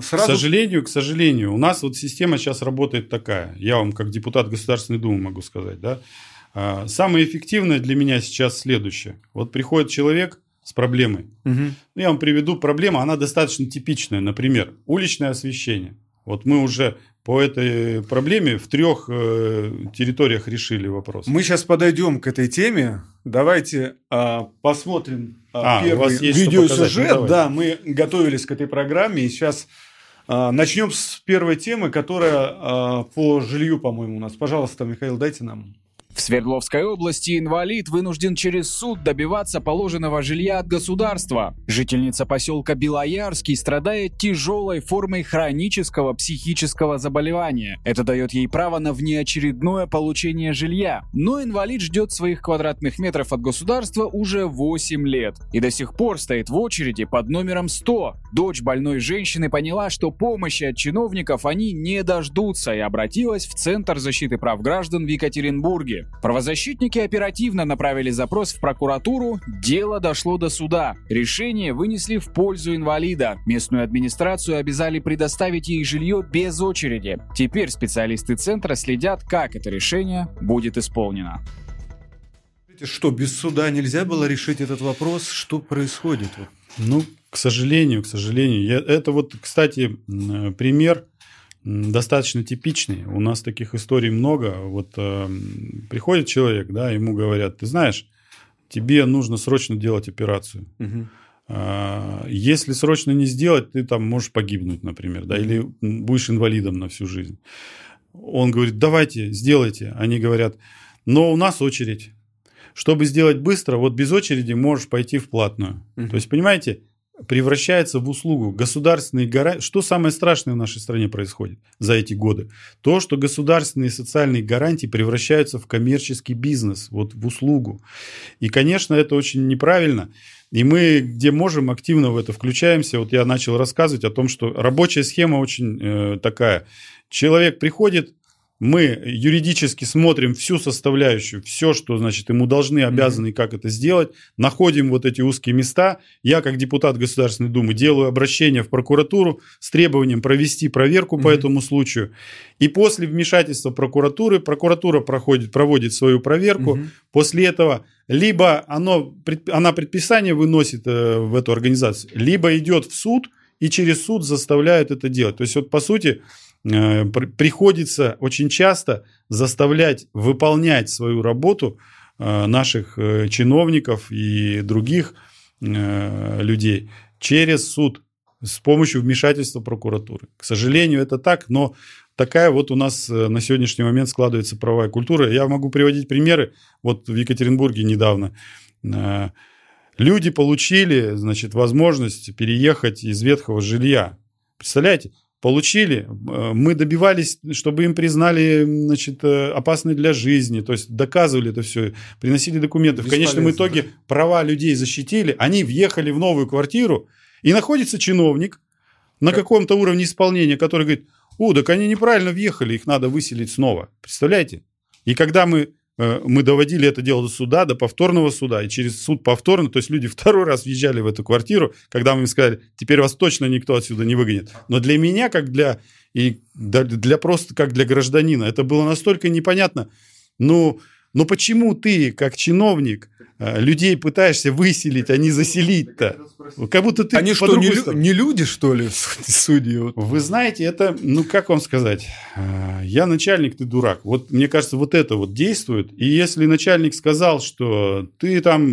Сразу... К сожалению, к сожалению, у нас вот система сейчас работает такая. Я вам как депутат Государственной Думы могу сказать, да. А, самое эффективное для меня сейчас следующее. Вот приходит человек с проблемой. Угу. Я вам приведу проблему, она достаточно типичная. Например, уличное освещение. Вот мы уже по этой проблеме в трех э, территориях решили вопрос. Мы сейчас подойдем к этой теме. Давайте э, посмотрим э, а, первый видеосюжет. Да, мы готовились к этой программе и сейчас э, начнем с первой темы, которая э, по жилью, по-моему, у нас. Пожалуйста, Михаил, дайте нам. В Свердловской области инвалид вынужден через суд добиваться положенного жилья от государства. Жительница поселка Белоярский страдает тяжелой формой хронического психического заболевания. Это дает ей право на внеочередное получение жилья. Но инвалид ждет своих квадратных метров от государства уже 8 лет. И до сих пор стоит в очереди под номером 100. Дочь больной женщины поняла, что помощи от чиновников они не дождутся и обратилась в Центр защиты прав граждан в Екатеринбурге. Правозащитники оперативно направили запрос в прокуратуру, дело дошло до суда. Решение вынесли в пользу инвалида. Местную администрацию обязали предоставить ей жилье без очереди. Теперь специалисты центра следят, как это решение будет исполнено. Что, без суда нельзя было решить этот вопрос? Что происходит? Ну, к сожалению, к сожалению. Я, это вот, кстати, пример достаточно типичный. У нас таких историй много. Вот э, приходит человек, да, ему говорят, ты знаешь, тебе нужно срочно делать операцию. Угу. Э, если срочно не сделать, ты там можешь погибнуть, например, да, угу. или будешь инвалидом на всю жизнь. Он говорит, давайте, сделайте. Они говорят, но у нас очередь. Чтобы сделать быстро, вот без очереди можешь пойти в платную. Угу. То есть, понимаете, превращается в услугу. Государственные гарантии... Что самое страшное в нашей стране происходит за эти годы? То, что государственные социальные гарантии превращаются в коммерческий бизнес, вот в услугу. И, конечно, это очень неправильно. И мы, где можем, активно в это включаемся. Вот я начал рассказывать о том, что рабочая схема очень э, такая. Человек приходит, мы юридически смотрим всю составляющую, все, что, значит, ему должны, обязаны, как это сделать, находим вот эти узкие места. Я, как депутат Государственной Думы, делаю обращение в прокуратуру с требованием провести проверку по этому случаю. И после вмешательства прокуратуры, прокуратура проходит, проводит свою проверку. После этого либо оно, она предписание выносит э, в эту организацию, либо идет в суд и через суд заставляют это делать. То есть, вот по сути, приходится очень часто заставлять выполнять свою работу э, наших э, чиновников и других людей через суд с помощью вмешательства прокуратуры. К сожалению, это так, но такая вот у нас на сегодняшний момент складывается правовая культура. Я могу приводить примеры. Вот в Екатеринбурге недавно люди получили, значит, возможность переехать из ветхого жилья. Представляете? Получили. Э, мы добивались, чтобы им признали значит, э, опасной для жизни, то есть доказывали это все, приносили документы. В конечном итоге права людей защитили, они въехали в новую квартиру, и находится чиновник на как? каком-то уровне исполнения, который говорит, о, так они неправильно въехали, их надо выселить снова. Представляете? И когда мы мы доводили это дело до суда, до повторного суда, и через суд повторно, то есть люди (laughs) второй раз въезжали в эту квартиру, когда мы им сказали, теперь вас точно никто отсюда не выгонит. Но для меня, как для, и для просто как для гражданина, это было настолько непонятно. Ну, но почему ты, как чиновник, э, людей пытаешься выселить, а не заселить-то? Как будто ты Они что, не, лю- не люди, что ли, (laughs) судьи? Вы знаете, это, ну, как вам сказать, э, я начальник, ты дурак. Вот, мне кажется, вот это вот действует. И если начальник сказал, что ты там,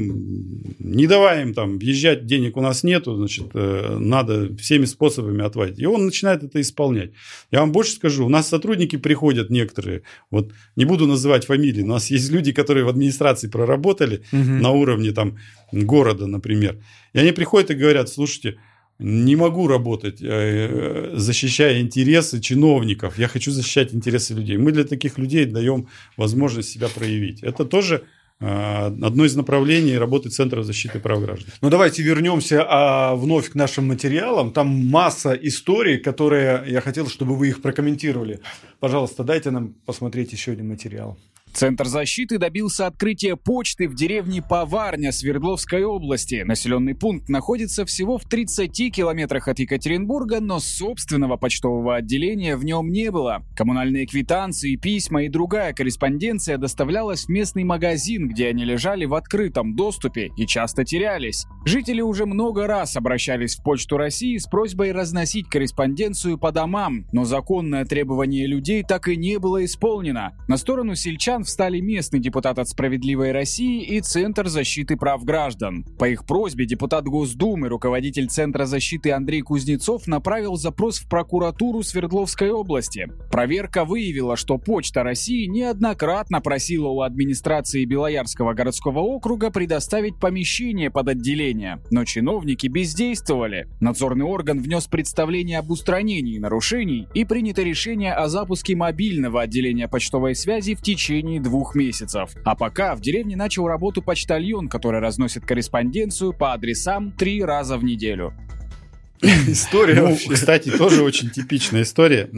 не давай им там въезжать, денег у нас нету, значит, э, надо всеми способами отводить. И он начинает это исполнять. Я вам больше скажу, у нас сотрудники приходят некоторые, вот, не буду называть фамилии, у нас есть люди, которые в администрации проработали угу. На уровне там города, например. И они приходят и говорят, слушайте, не могу работать, э, защищая интересы чиновников. Я хочу защищать интересы людей. Мы для таких людей даем возможность себя проявить. Это тоже э, одно из направлений работы Центра защиты прав граждан. Ну давайте вернемся а, вновь к нашим материалам. Там масса историй, которые я хотел, чтобы вы их прокомментировали. Пожалуйста, дайте нам посмотреть еще один материал. Центр защиты добился открытия почты в деревне Поварня Свердловской области. Населенный пункт находится всего в 30 километрах от Екатеринбурга, но собственного почтового отделения в нем не было. Коммунальные квитанции, письма и другая корреспонденция доставлялась в местный магазин, где они лежали в открытом доступе и часто терялись. Жители уже много раз обращались в Почту России с просьбой разносить корреспонденцию по домам, но законное требование людей так и не было исполнено. На сторону сельчан встали местный депутат от «Справедливой России» и Центр защиты прав граждан. По их просьбе депутат Госдумы, руководитель Центра защиты Андрей Кузнецов направил запрос в прокуратуру Свердловской области. Проверка выявила, что Почта России неоднократно просила у администрации Белоярского городского округа предоставить помещение под отделение, но чиновники бездействовали. Надзорный орган внес представление об устранении нарушений и принято решение о запуске мобильного отделения почтовой связи в течение течение двух месяцев. А пока в деревне начал работу почтальон, который разносит корреспонденцию по адресам три раза в неделю. (laughs) История ну, Кстати, тоже очень (laughs) типичная история.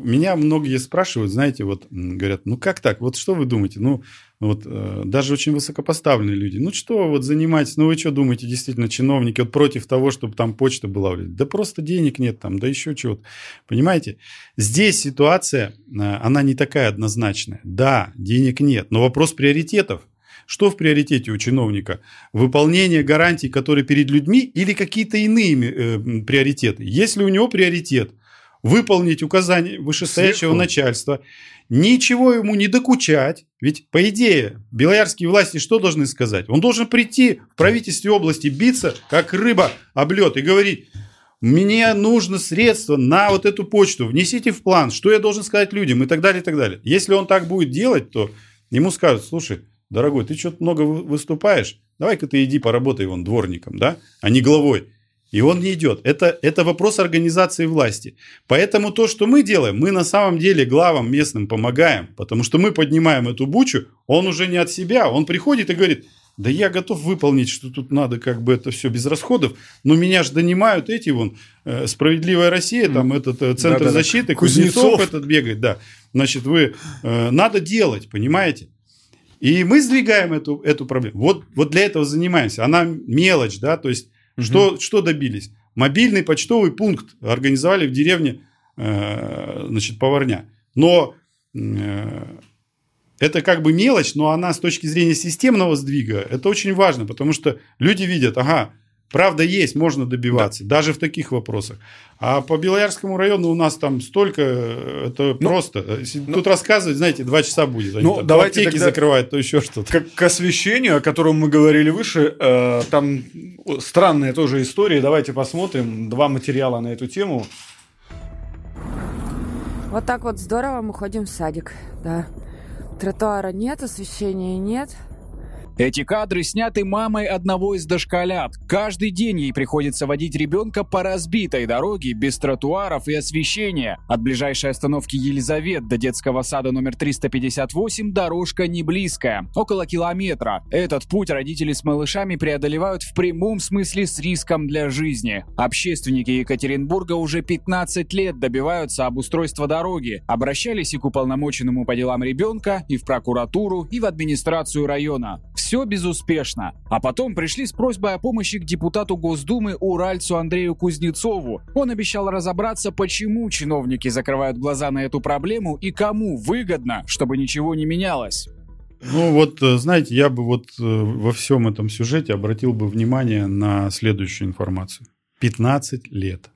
Меня многие спрашивают, знаете, вот говорят, ну как так? Вот что вы думаете? Ну, вот э, даже очень высокопоставленные люди. Ну что, вот занимаетесь, ну вы что думаете, действительно, чиновники вот против того, чтобы там почта была? Да просто денег нет там, да еще чего-то. Понимаете? Здесь ситуация, э, она не такая однозначная. Да, денег нет, но вопрос приоритетов. Что в приоритете у чиновника? Выполнение гарантий, которые перед людьми или какие-то иные э, приоритеты? Если у него приоритет выполнить указания вышестоящего Сверху. начальства, ничего ему не докучать, ведь по идее белоярские власти что должны сказать? Он должен прийти в правительстве области, биться как рыба об лед и говорить, мне нужно средства на вот эту почту, внесите в план, что я должен сказать людям и так далее, и так далее. Если он так будет делать, то ему скажут, слушай, дорогой, ты что-то много выступаешь, давай-ка ты иди поработай вон дворником, да, а не главой. И он не идет. Это, это вопрос организации власти. Поэтому то, что мы делаем, мы на самом деле главам местным помогаем. Потому что мы поднимаем эту бучу, он уже не от себя. Он приходит и говорит, да я готов выполнить, что тут надо как бы это все без расходов, но меня же донимают эти вон, э, Справедливая Россия, там этот э, Центр да, да, защиты, Кузнецов. Кузнецов этот бегает, да. Значит, вы, э, надо делать, понимаете? И мы сдвигаем эту, эту проблему. Вот, вот для этого занимаемся. Она мелочь, да, то есть угу. что, что добились? Мобильный почтовый пункт организовали в деревне, э, значит, Поварня. Но э, это как бы мелочь, но она с точки зрения системного сдвига, это очень важно, потому что люди видят, ага, правда есть, можно добиваться, да. даже в таких вопросах. А по Белоярскому району у нас там столько, это ну, просто. Ну, Тут рассказывать, знаете, два часа будет. Они ну, там давайте аптеки закрывают, то еще что-то. Как к освещению, о котором мы говорили выше, э, там странная тоже история. Давайте посмотрим два материала на эту тему. Вот так вот здорово мы ходим в садик, да. Тротуара нет, освещения нет. Эти кадры сняты мамой одного из дошколят. Каждый день ей приходится водить ребенка по разбитой дороге без тротуаров и освещения. От ближайшей остановки Елизавет до детского сада номер 358 дорожка не близкая, около километра. Этот путь родители с малышами преодолевают в прямом смысле с риском для жизни. Общественники Екатеринбурга уже 15 лет добиваются обустройства дороги. Обращались и к уполномоченному по делам ребенка, и в прокуратуру, и в администрацию района. Все безуспешно. А потом пришли с просьбой о помощи к депутату Госдумы Уральцу Андрею Кузнецову. Он обещал разобраться, почему чиновники закрывают глаза на эту проблему и кому выгодно, чтобы ничего не менялось. Ну вот, э, знаете, я бы вот э, во всем этом сюжете обратил бы внимание на следующую информацию. 15 лет.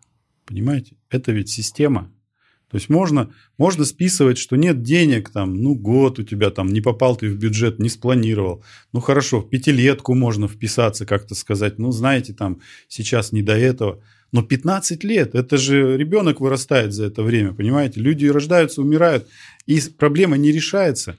Понимаете? Это ведь система, то есть можно, можно списывать, что нет денег, там, ну год у тебя там, не попал ты в бюджет, не спланировал. Ну хорошо, в пятилетку можно вписаться, как-то сказать, ну знаете, там сейчас не до этого. Но 15 лет, это же ребенок вырастает за это время, понимаете? Люди рождаются, умирают, и проблема не решается.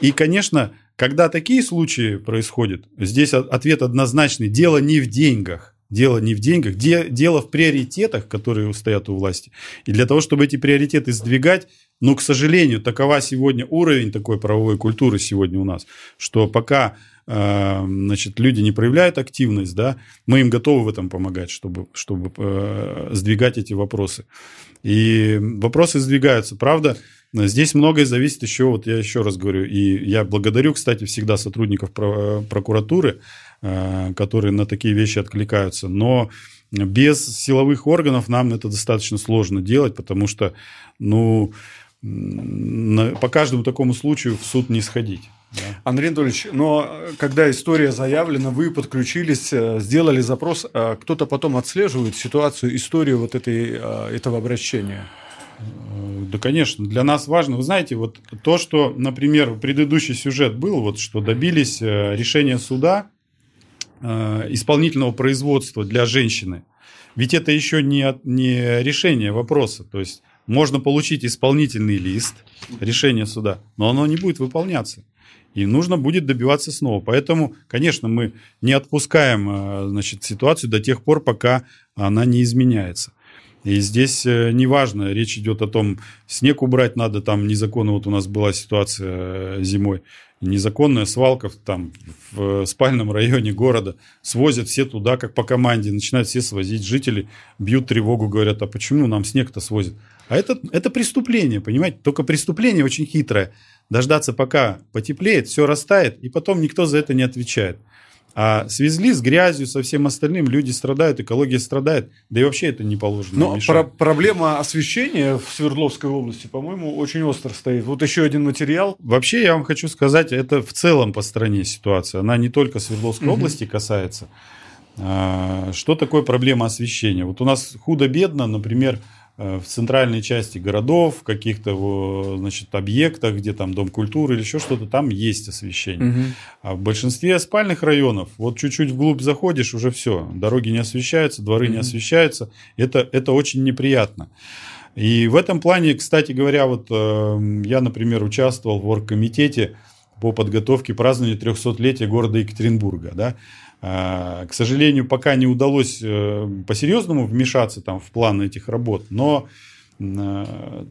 И, конечно, когда такие случаи происходят, здесь ответ однозначный. Дело не в деньгах. Дело не в деньгах, де, дело в приоритетах, которые стоят у власти. И для того, чтобы эти приоритеты сдвигать, ну, к сожалению, такова сегодня уровень такой правовой культуры сегодня у нас, что пока э, значит, люди не проявляют активность, да, мы им готовы в этом помогать, чтобы, чтобы э, сдвигать эти вопросы. И вопросы сдвигаются. Правда, здесь многое зависит еще, вот я еще раз говорю, и я благодарю, кстати, всегда сотрудников прокуратуры, Э, которые на такие вещи откликаются. Но без силовых органов нам это достаточно сложно делать, потому что, ну, по каждому такому случаю в суд не сходить. Да. Андрей Анатольевич, но когда история заявлена, вы подключились, э, сделали запрос, а кто-то потом отслеживает ситуацию, историю вот этой, э, этого обращения? Да, конечно, для нас важно. Вы знаете, вот то, что, например, предыдущий сюжет был, вот что добились решения суда, Э, исполнительного производства для женщины. Ведь это еще не, не решение вопроса. То есть можно получить исполнительный лист, решение суда, но оно не будет выполняться. И нужно будет добиваться снова. Поэтому, конечно, мы не отпускаем э, значит, ситуацию до тех пор, пока она не изменяется. И здесь э, неважно, речь идет о том, снег убрать надо, там незаконно, вот у нас была ситуация зимой, незаконная свалка там в спальном районе города, свозят все туда, как по команде, начинают все свозить, жители бьют тревогу, говорят, а почему нам снег-то свозят? А это, это преступление, понимаете? Только преступление очень хитрое. Дождаться, пока потеплеет, все растает, и потом никто за это не отвечает. А свезли с грязью, со всем остальным, люди страдают, экология страдает, да и вообще это не положено. Но про- проблема освещения в Свердловской области, по-моему, очень остро стоит. Вот еще один материал. Вообще, я вам хочу сказать, это в целом по стране ситуация. Она не только Свердловской угу. области касается. А, что такое проблема освещения? Вот у нас худо-бедно, например, в центральной части городов, в каких-то значит, объектах, где там дом культуры или еще что-то, там есть освещение. Угу. А в большинстве спальных районов, вот чуть-чуть вглубь заходишь, уже все, дороги не освещаются, дворы угу. не освещаются. Это, это очень неприятно. И в этом плане, кстати говоря, вот э, я, например, участвовал в оргкомитете по подготовке празднования 300-летия города Екатеринбурга. Да? К сожалению, пока не удалось по-серьезному вмешаться там в план этих работ, но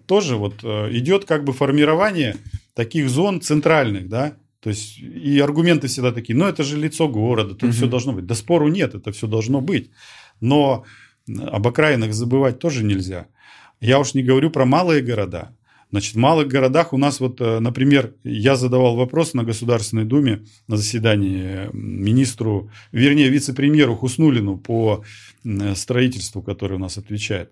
тоже вот идет как бы формирование таких зон центральных, да, то есть и аргументы всегда такие, ну это же лицо города, тут угу. все должно быть. Да спору нет, это все должно быть. Но об окраинах забывать тоже нельзя. Я уж не говорю про малые города. Значит, в малых городах у нас вот, э, например, я задавал вопрос на Государственной Думе на заседании министру, вернее, вице-премьеру Хуснулину по строительству, который у нас отвечает.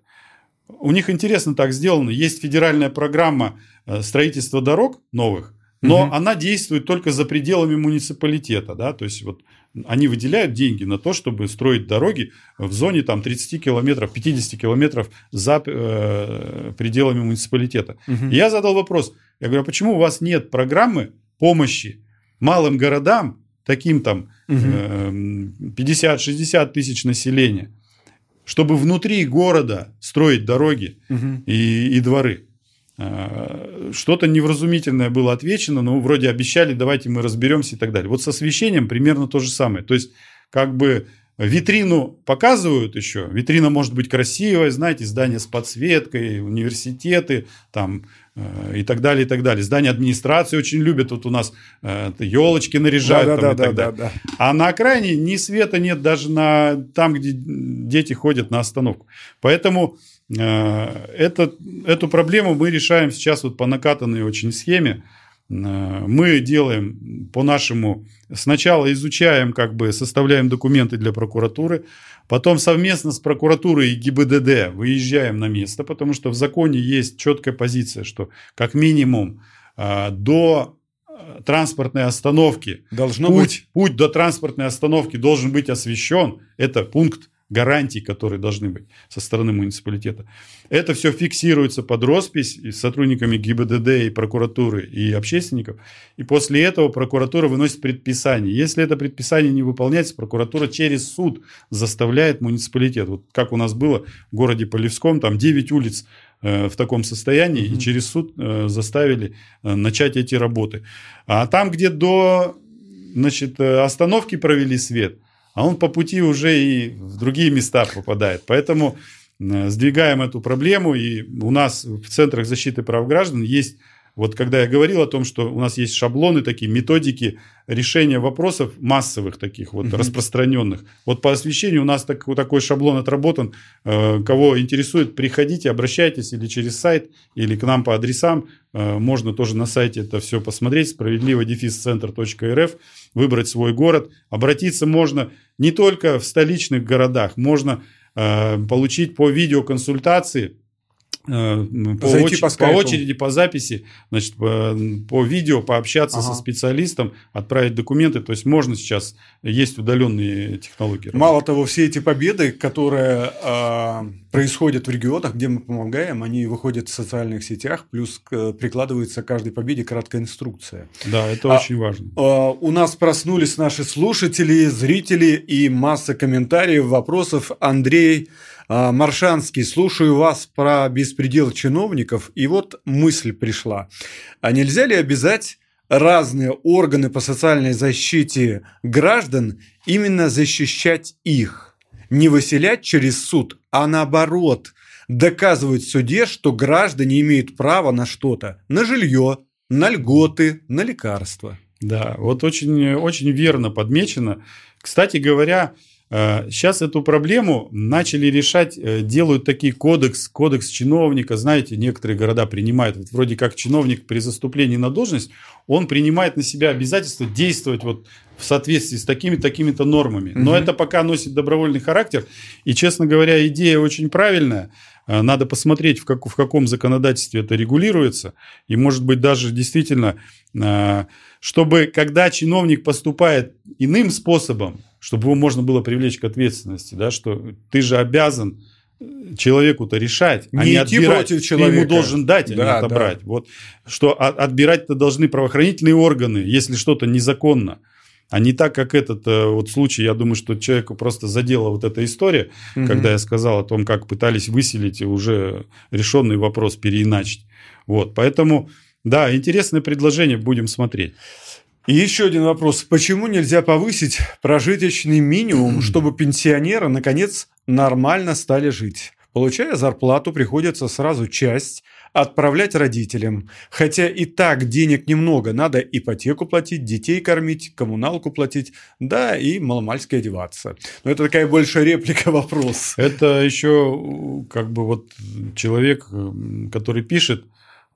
У них интересно так сделано. Есть федеральная программа э, строительства дорог новых, но угу. она действует только за пределами муниципалитета, да, то есть вот они выделяют деньги на то, чтобы строить дороги в зоне там 30 километров, 50 километров за э, пределами муниципалитета. Угу. И я задал вопрос, я говорю, а почему у вас нет программы помощи малым городам, таким там угу. э, 50-60 тысяч населения, чтобы внутри города строить дороги угу. и, и дворы? Что-то невразумительное было отвечено, но вроде обещали, давайте мы разберемся и так далее. Вот с освещением примерно то же самое. То есть, как бы витрину показывают еще, витрина может быть красивая, знаете, здания с подсветкой, университеты, там э, и так далее, и так далее. Здания администрации очень любят, вот у нас э, елочки наряжают да, там, да, и да, так да, далее. Да, да. А на окраине ни света нет даже на там, где дети ходят на остановку. Поэтому это, эту проблему мы решаем сейчас вот по накатанной очень схеме. Э, мы делаем по-нашему, сначала изучаем, как бы составляем документы для прокуратуры, потом совместно с прокуратурой и ГИБДД выезжаем на место, потому что в законе есть четкая позиция, что как минимум э, до транспортной остановки Должно путь, быть. путь до транспортной остановки должен быть освещен. Это пункт гарантий, которые должны быть со стороны муниципалитета. Это все фиксируется под роспись с сотрудниками ГИБДД и прокуратуры и общественников. И после этого прокуратура выносит предписание. Если это предписание не выполняется, прокуратура через суд заставляет муниципалитет. Вот как у нас было в городе Полевском, там 9 улиц э, в таком состоянии, mm-hmm. и через суд э, заставили э, начать эти работы. А там, где до значит, остановки провели свет – а он по пути уже и в другие места попадает. Поэтому э, сдвигаем эту проблему, и у нас в центрах защиты прав граждан есть вот когда я говорил о том, что у нас есть шаблоны такие, методики решения вопросов массовых таких вот угу. распространенных. Вот по освещению у нас так, вот такой шаблон отработан. Э, кого интересует, приходите, обращайтесь или через сайт, или к нам по адресам. Э, можно тоже на сайте это все посмотреть. Справедливо-центр.рф выбрать свой город. Обратиться можно не только в столичных городах. Можно э, получить по видеоконсультации по, Зайти по, по очереди, по записи, значит, по, по видео пообщаться ага. со специалистом, отправить документы. То есть можно сейчас, есть удаленные технологии. Мало того, все эти победы, которые э, происходят в регионах, где мы помогаем, они выходят в социальных сетях, плюс к, прикладывается к каждой победе краткая инструкция. Да, это а, очень важно. А, у нас проснулись наши слушатели, зрители и масса комментариев, вопросов. Андрей Маршанский, слушаю вас про беспредел чиновников, и вот мысль пришла. А нельзя ли обязать разные органы по социальной защите граждан именно защищать их? Не выселять через суд, а наоборот, доказывать в суде, что граждане имеют право на что-то, на жилье, на льготы, на лекарства. Да, вот очень, очень верно подмечено. Кстати говоря, Сейчас э, эту проблему начали решать, э, делают такие кодекс, кодекс чиновника. Знаете, некоторые города принимают, вот вроде как чиновник при заступлении на должность, он принимает на себя обязательство действовать вот в соответствии с такими-то такими нормами. Но угу. это пока носит добровольный характер. И, честно говоря, идея очень правильная. Э, надо посмотреть, в, как, в каком законодательстве это регулируется. И, может быть, даже действительно, чтобы когда чиновник поступает иным способом, чтобы его можно было привлечь к ответственности, да, что ты же обязан человеку-то решать, не а не отбирать. Против человека. Ты ему должен дать, а да, не отобрать. Да. Вот, что отбирать-то должны правоохранительные органы, если что-то незаконно. А не так, как этот э, вот случай, я думаю, что человеку просто задела вот эта история, угу. когда я сказал о том, как пытались выселить уже решенный вопрос переиначить. Вот, поэтому, да, интересное предложение, будем смотреть. И еще один вопрос. Почему нельзя повысить прожиточный минимум, (clears throat) чтобы пенсионеры, наконец, нормально стали жить? Получая зарплату, приходится сразу часть отправлять родителям. Хотя и так денег немного, надо ипотеку платить, детей кормить, коммуналку платить, да, и маломальски одеваться. Но это такая большая реплика (laughs) вопрос. Это еще как бы вот человек, который пишет,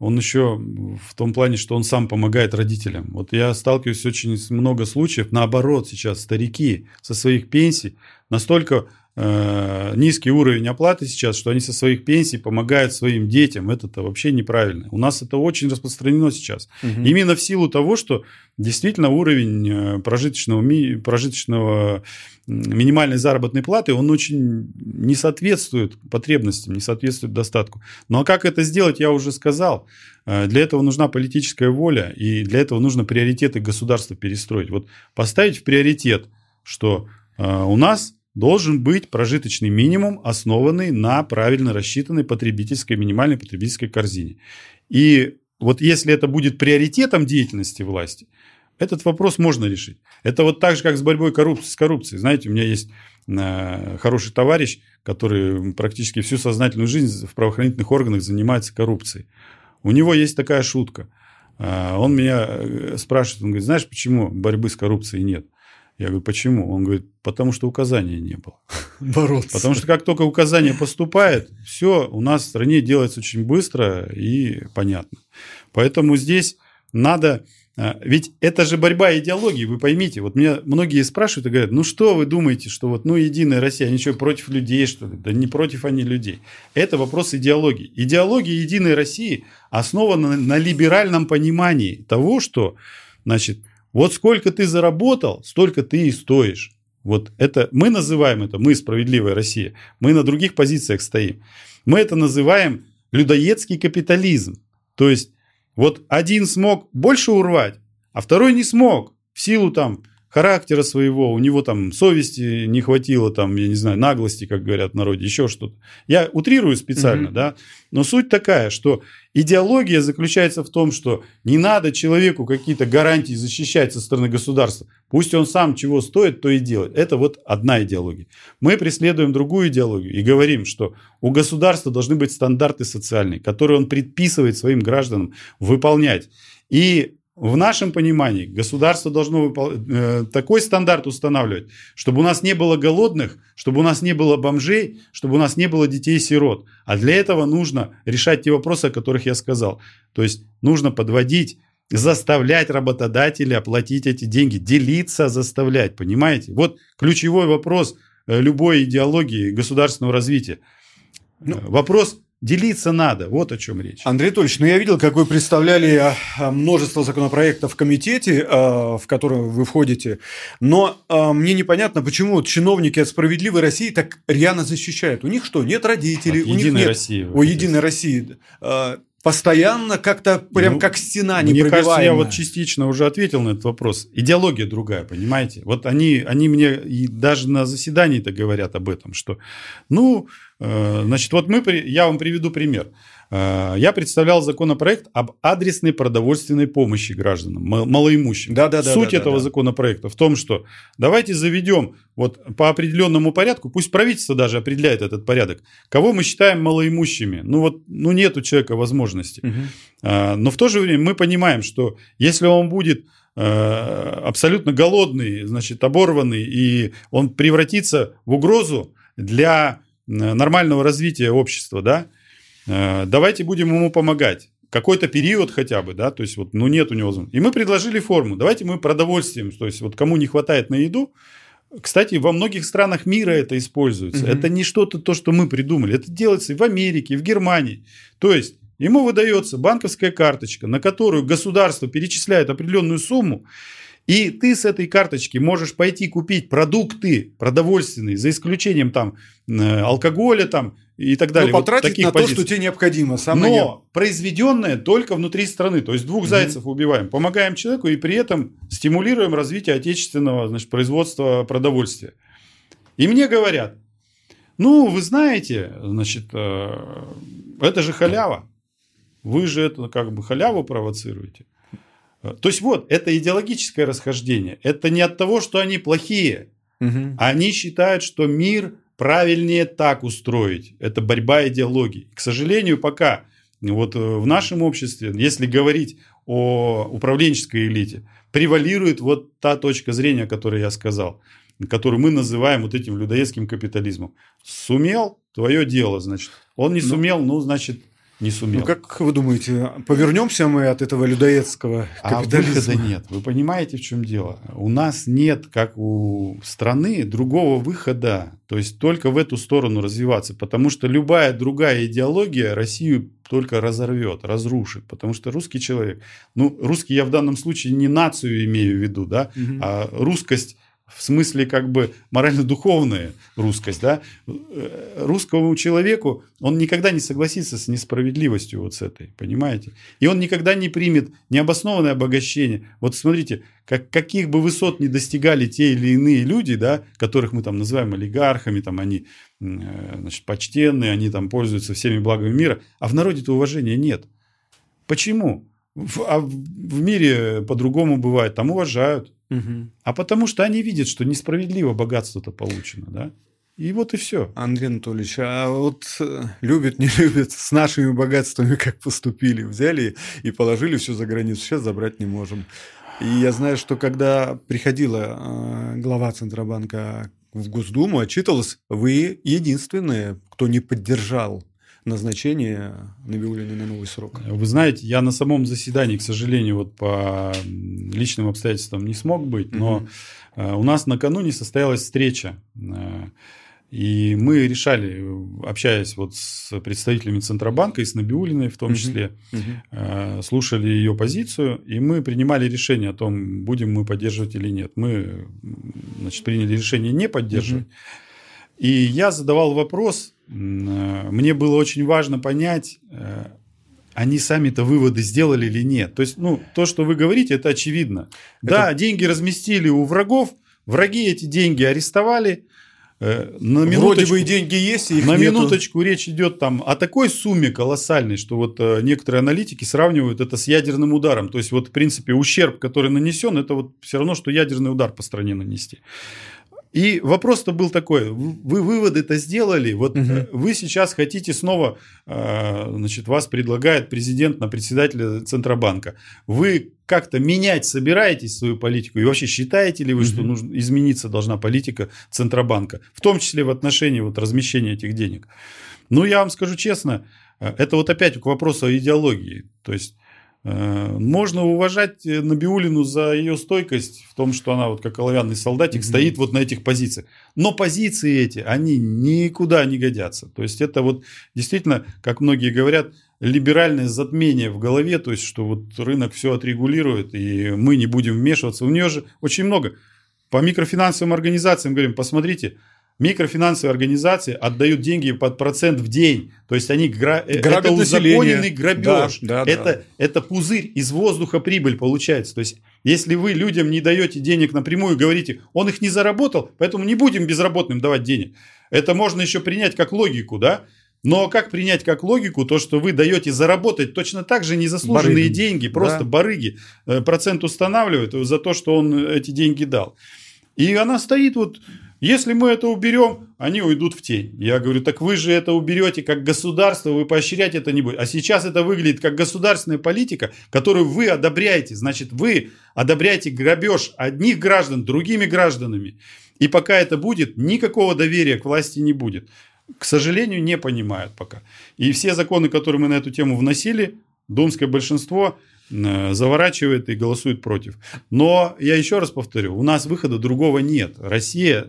он еще в том плане, что он сам помогает родителям. Вот я сталкиваюсь очень много случаев, наоборот, сейчас старики со своих пенсий настолько Э, низкий уровень оплаты сейчас, что они со своих пенсий помогают своим детям. Это-то вообще неправильно. У нас это очень распространено сейчас. Угу. Именно в силу того, что действительно уровень э, прожиточного, прожиточного минимальной заработной платы, он очень не соответствует потребностям, не соответствует достатку. Ну а как это сделать, я уже сказал. Э, для этого нужна политическая воля, и для этого нужно приоритеты государства перестроить. Вот поставить в приоритет, что у нас должен быть прожиточный минимум, основанный на правильно рассчитанной потребительской, минимальной потребительской корзине. И вот если это будет приоритетом деятельности власти, этот вопрос можно решить. Это вот так же, как с борьбой коррупции, с коррупцией. Знаете, у меня есть э, хороший товарищ, который практически всю сознательную жизнь в правоохранительных органах занимается коррупцией. У него есть такая шутка. Э, он меня э, спрашивает, он говорит, знаешь, почему борьбы с коррупцией нет? Я говорю, почему? Он говорит, потому что указания не было. (laughs) Бороться. Потому что как только указание поступает, все у нас в стране делается очень быстро и понятно. Поэтому здесь надо... А, ведь это же борьба идеологии, вы поймите. Вот меня многие спрашивают и говорят, ну что вы думаете, что вот ну Единая Россия, они что, против людей, что ли? Да не против они людей. Это вопрос идеологии. Идеология Единой России основана на либеральном понимании того, что, значит, вот сколько ты заработал, столько ты и стоишь. Вот это мы называем это, мы справедливая Россия. Мы на других позициях стоим. Мы это называем людоедский капитализм. То есть вот один смог больше урвать, а второй не смог в силу там характера своего, у него там совести не хватило, там, я не знаю, наглости, как говорят в народе, еще что-то. Я утрирую специально, угу. да, но суть такая, что идеология заключается в том, что не надо человеку какие-то гарантии защищать со стороны государства. Пусть он сам чего стоит, то и делает. Это вот одна идеология. Мы преследуем другую идеологию и говорим, что у государства должны быть стандарты социальные, которые он предписывает своим гражданам выполнять. И в нашем понимании государство должно выпол... Э, такой стандарт устанавливать, чтобы у нас не было голодных, чтобы у нас не было бомжей, чтобы у нас не было детей-сирот. А для этого нужно решать те вопросы, о которых я сказал. То есть нужно подводить, заставлять работодателя оплатить эти деньги, делиться, заставлять, понимаете? Вот ключевой вопрос э, любой идеологии государственного развития. Ну, вопрос Делиться надо, вот о чем речь. Андрей Анатольевич, ну я видел, как вы представляли а, а, множество законопроектов в комитете, а, в который вы входите, но мне непонятно, почему чиновники от «Справедливой России» так рьяно защищают. У них что, нет родителей? От у них нет... России. О, «Единой России» постоянно как-то прям ну, как стена не Мне кажется, я вот частично уже ответил на этот вопрос. Идеология другая, понимаете? Вот они, они мне и даже на заседании-то говорят об этом, что, ну, э, значит, вот мы, я вам приведу пример. Э, я представлял законопроект об адресной продовольственной помощи гражданам, малоимущим. Да, да, да, Суть да, этого да. законопроекта в том, что давайте заведем вот по определенному порядку, пусть правительство даже определяет этот порядок, кого мы считаем малоимущими. Ну вот, ну нет у человека возможности. Угу. Но в то же время мы понимаем, что если он будет э, абсолютно голодный, значит, оборванный, и он превратится в угрозу для нормального развития общества, да, давайте будем ему помогать. Какой-то период хотя бы, да, то есть вот, ну нет у него. И мы предложили форму. Давайте мы продовольствием, то есть вот кому не хватает на еду, кстати, во многих странах мира это используется. Угу. Это не что-то то, что мы придумали. Это делается и в Америке, и в Германии. То есть ему выдается банковская карточка, на которую государство перечисляет определенную сумму, и ты с этой карточки можешь пойти купить продукты продовольственные, за исключением там э, алкоголя там и так далее. Ну, потратить вот на позиций. то, что тебе необходимо. Самое Но нет. произведенное только внутри страны. То есть двух угу. зайцев убиваем. Помогаем человеку и при этом стимулируем развитие отечественного значит, производства продовольствия. И мне говорят, ну, вы знаете, значит, э, это же халява. Вы же это как бы халяву провоцируете. То есть вот, это идеологическое расхождение. Это не от того, что они плохие. Угу. Они считают, что мир правильнее так устроить. Это борьба идеологий. К сожалению, пока вот э, в нашем обществе, если говорить о управленческой элите, превалирует вот та точка зрения, о которой я сказал, которую мы называем вот этим людоедским капитализмом. Сумел, твое дело, значит. Он не ну. сумел, ну, значит, не сумел. Ну, как вы думаете, повернемся мы от этого людоедского капитализма? А выхода нет. Вы понимаете, в чем дело? У нас нет, как у страны, другого выхода. То есть только в эту сторону развиваться. Потому что любая другая идеология Россию только разорвет, разрушит. Потому что русский человек, ну, русский я в данном случае не нацию имею в виду, да, угу. а русскость в смысле как бы морально-духовная русскость, да, э, русскому человеку он никогда не согласится с несправедливостью вот с этой, понимаете? И он никогда не примет необоснованное обогащение. Вот смотрите, как, каких бы высот не достигали те или иные люди, да, которых мы там называем олигархами, там они э, значит, почтенные, они там пользуются всеми благами мира, а в народе-то уважения нет. Почему? А в мире по-другому бывает, там уважают. Угу. А потому что они видят, что несправедливо богатство-то получено, да? И вот и все. Андрей Анатольевич, а вот э, любят, не (laughs) любят, с нашими богатствами как поступили? Взяли и положили все за границу, сейчас забрать не можем. И я знаю, что когда приходила э, глава Центробанка в Госдуму, отчитывалась, вы единственные, кто не поддержал назначение Набиуллина на новый срок? Вы знаете, я на самом заседании, к сожалению, вот по личным обстоятельствам не смог быть, но угу. у нас накануне состоялась встреча. Э, и мы решали, общаясь вот с представителями Центробанка и с Набиулиной в том числе, uh-huh. слушали ее позицию, и мы принимали решение о том, будем мы поддерживать или нет. Мы значит, приняли решение не поддерживать. Uh-huh. И я задавал вопрос, Э, мне было очень важно понять, э, они сами-то выводы сделали или нет. То есть, ну, то, что вы говорите, это очевидно. Это... Да, деньги разместили у врагов, враги эти деньги арестовали. Э, на Вроде бы и деньги есть, и их На нету. минуточку речь идет там о такой сумме колоссальной, что вот некоторые аналитики сравнивают это с ядерным ударом. То есть, вот, в принципе, ущерб, который нанесен, это вот все равно, что ядерный удар по стране нанести. И вопрос-то был такой: вы выводы-то сделали, вот угу. вы сейчас хотите снова, э, значит, вас предлагает президент на председателя Центробанка. Вы как-то менять собираетесь свою политику? И вообще считаете ли вы, угу. что нужно измениться должна политика Центробанка, в том числе в отношении вот размещения этих денег? Ну, я вам скажу честно, э, это вот опять к вопросу о идеологии. То есть можно уважать э, Набиулину за ее стойкость в том, что она вот как оловянный солдатик mm-hmm. стоит вот на этих позициях. Но позиции эти, они никуда не годятся. То есть это вот действительно, как многие говорят, либеральное затмение в голове, то есть что вот рынок все отрегулирует и мы не будем вмешиваться. У нее же очень много. По микрофинансовым организациям говорим, посмотрите, микрофинансовые организации отдают деньги под процент в день. То есть они гра... Э, это узаконенный грабеж. Да, да, это, да. это пузырь из воздуха прибыль получается. То есть если вы людям не даете денег напрямую, говорите, он их не заработал, поэтому не будем безработным давать денег. Это можно еще принять как логику, да? Но как принять как логику то, что вы даете заработать точно так же незаслуженные барыги. деньги, просто да. барыги, э, процент устанавливают за то, что он эти деньги дал. И она стоит вот если мы это уберем, они уйдут в тень. Я говорю, так вы же это уберете как государство, вы поощрять это не будете. А сейчас это выглядит как государственная политика, которую вы одобряете. Значит, вы одобряете грабеж одних граждан другими гражданами. И пока это будет, никакого доверия к власти не будет. К сожалению, не понимают пока. И все законы, которые мы на эту тему вносили, думское большинство – заворачивает и голосует против. Но я еще раз повторю, у нас выхода другого нет. Россия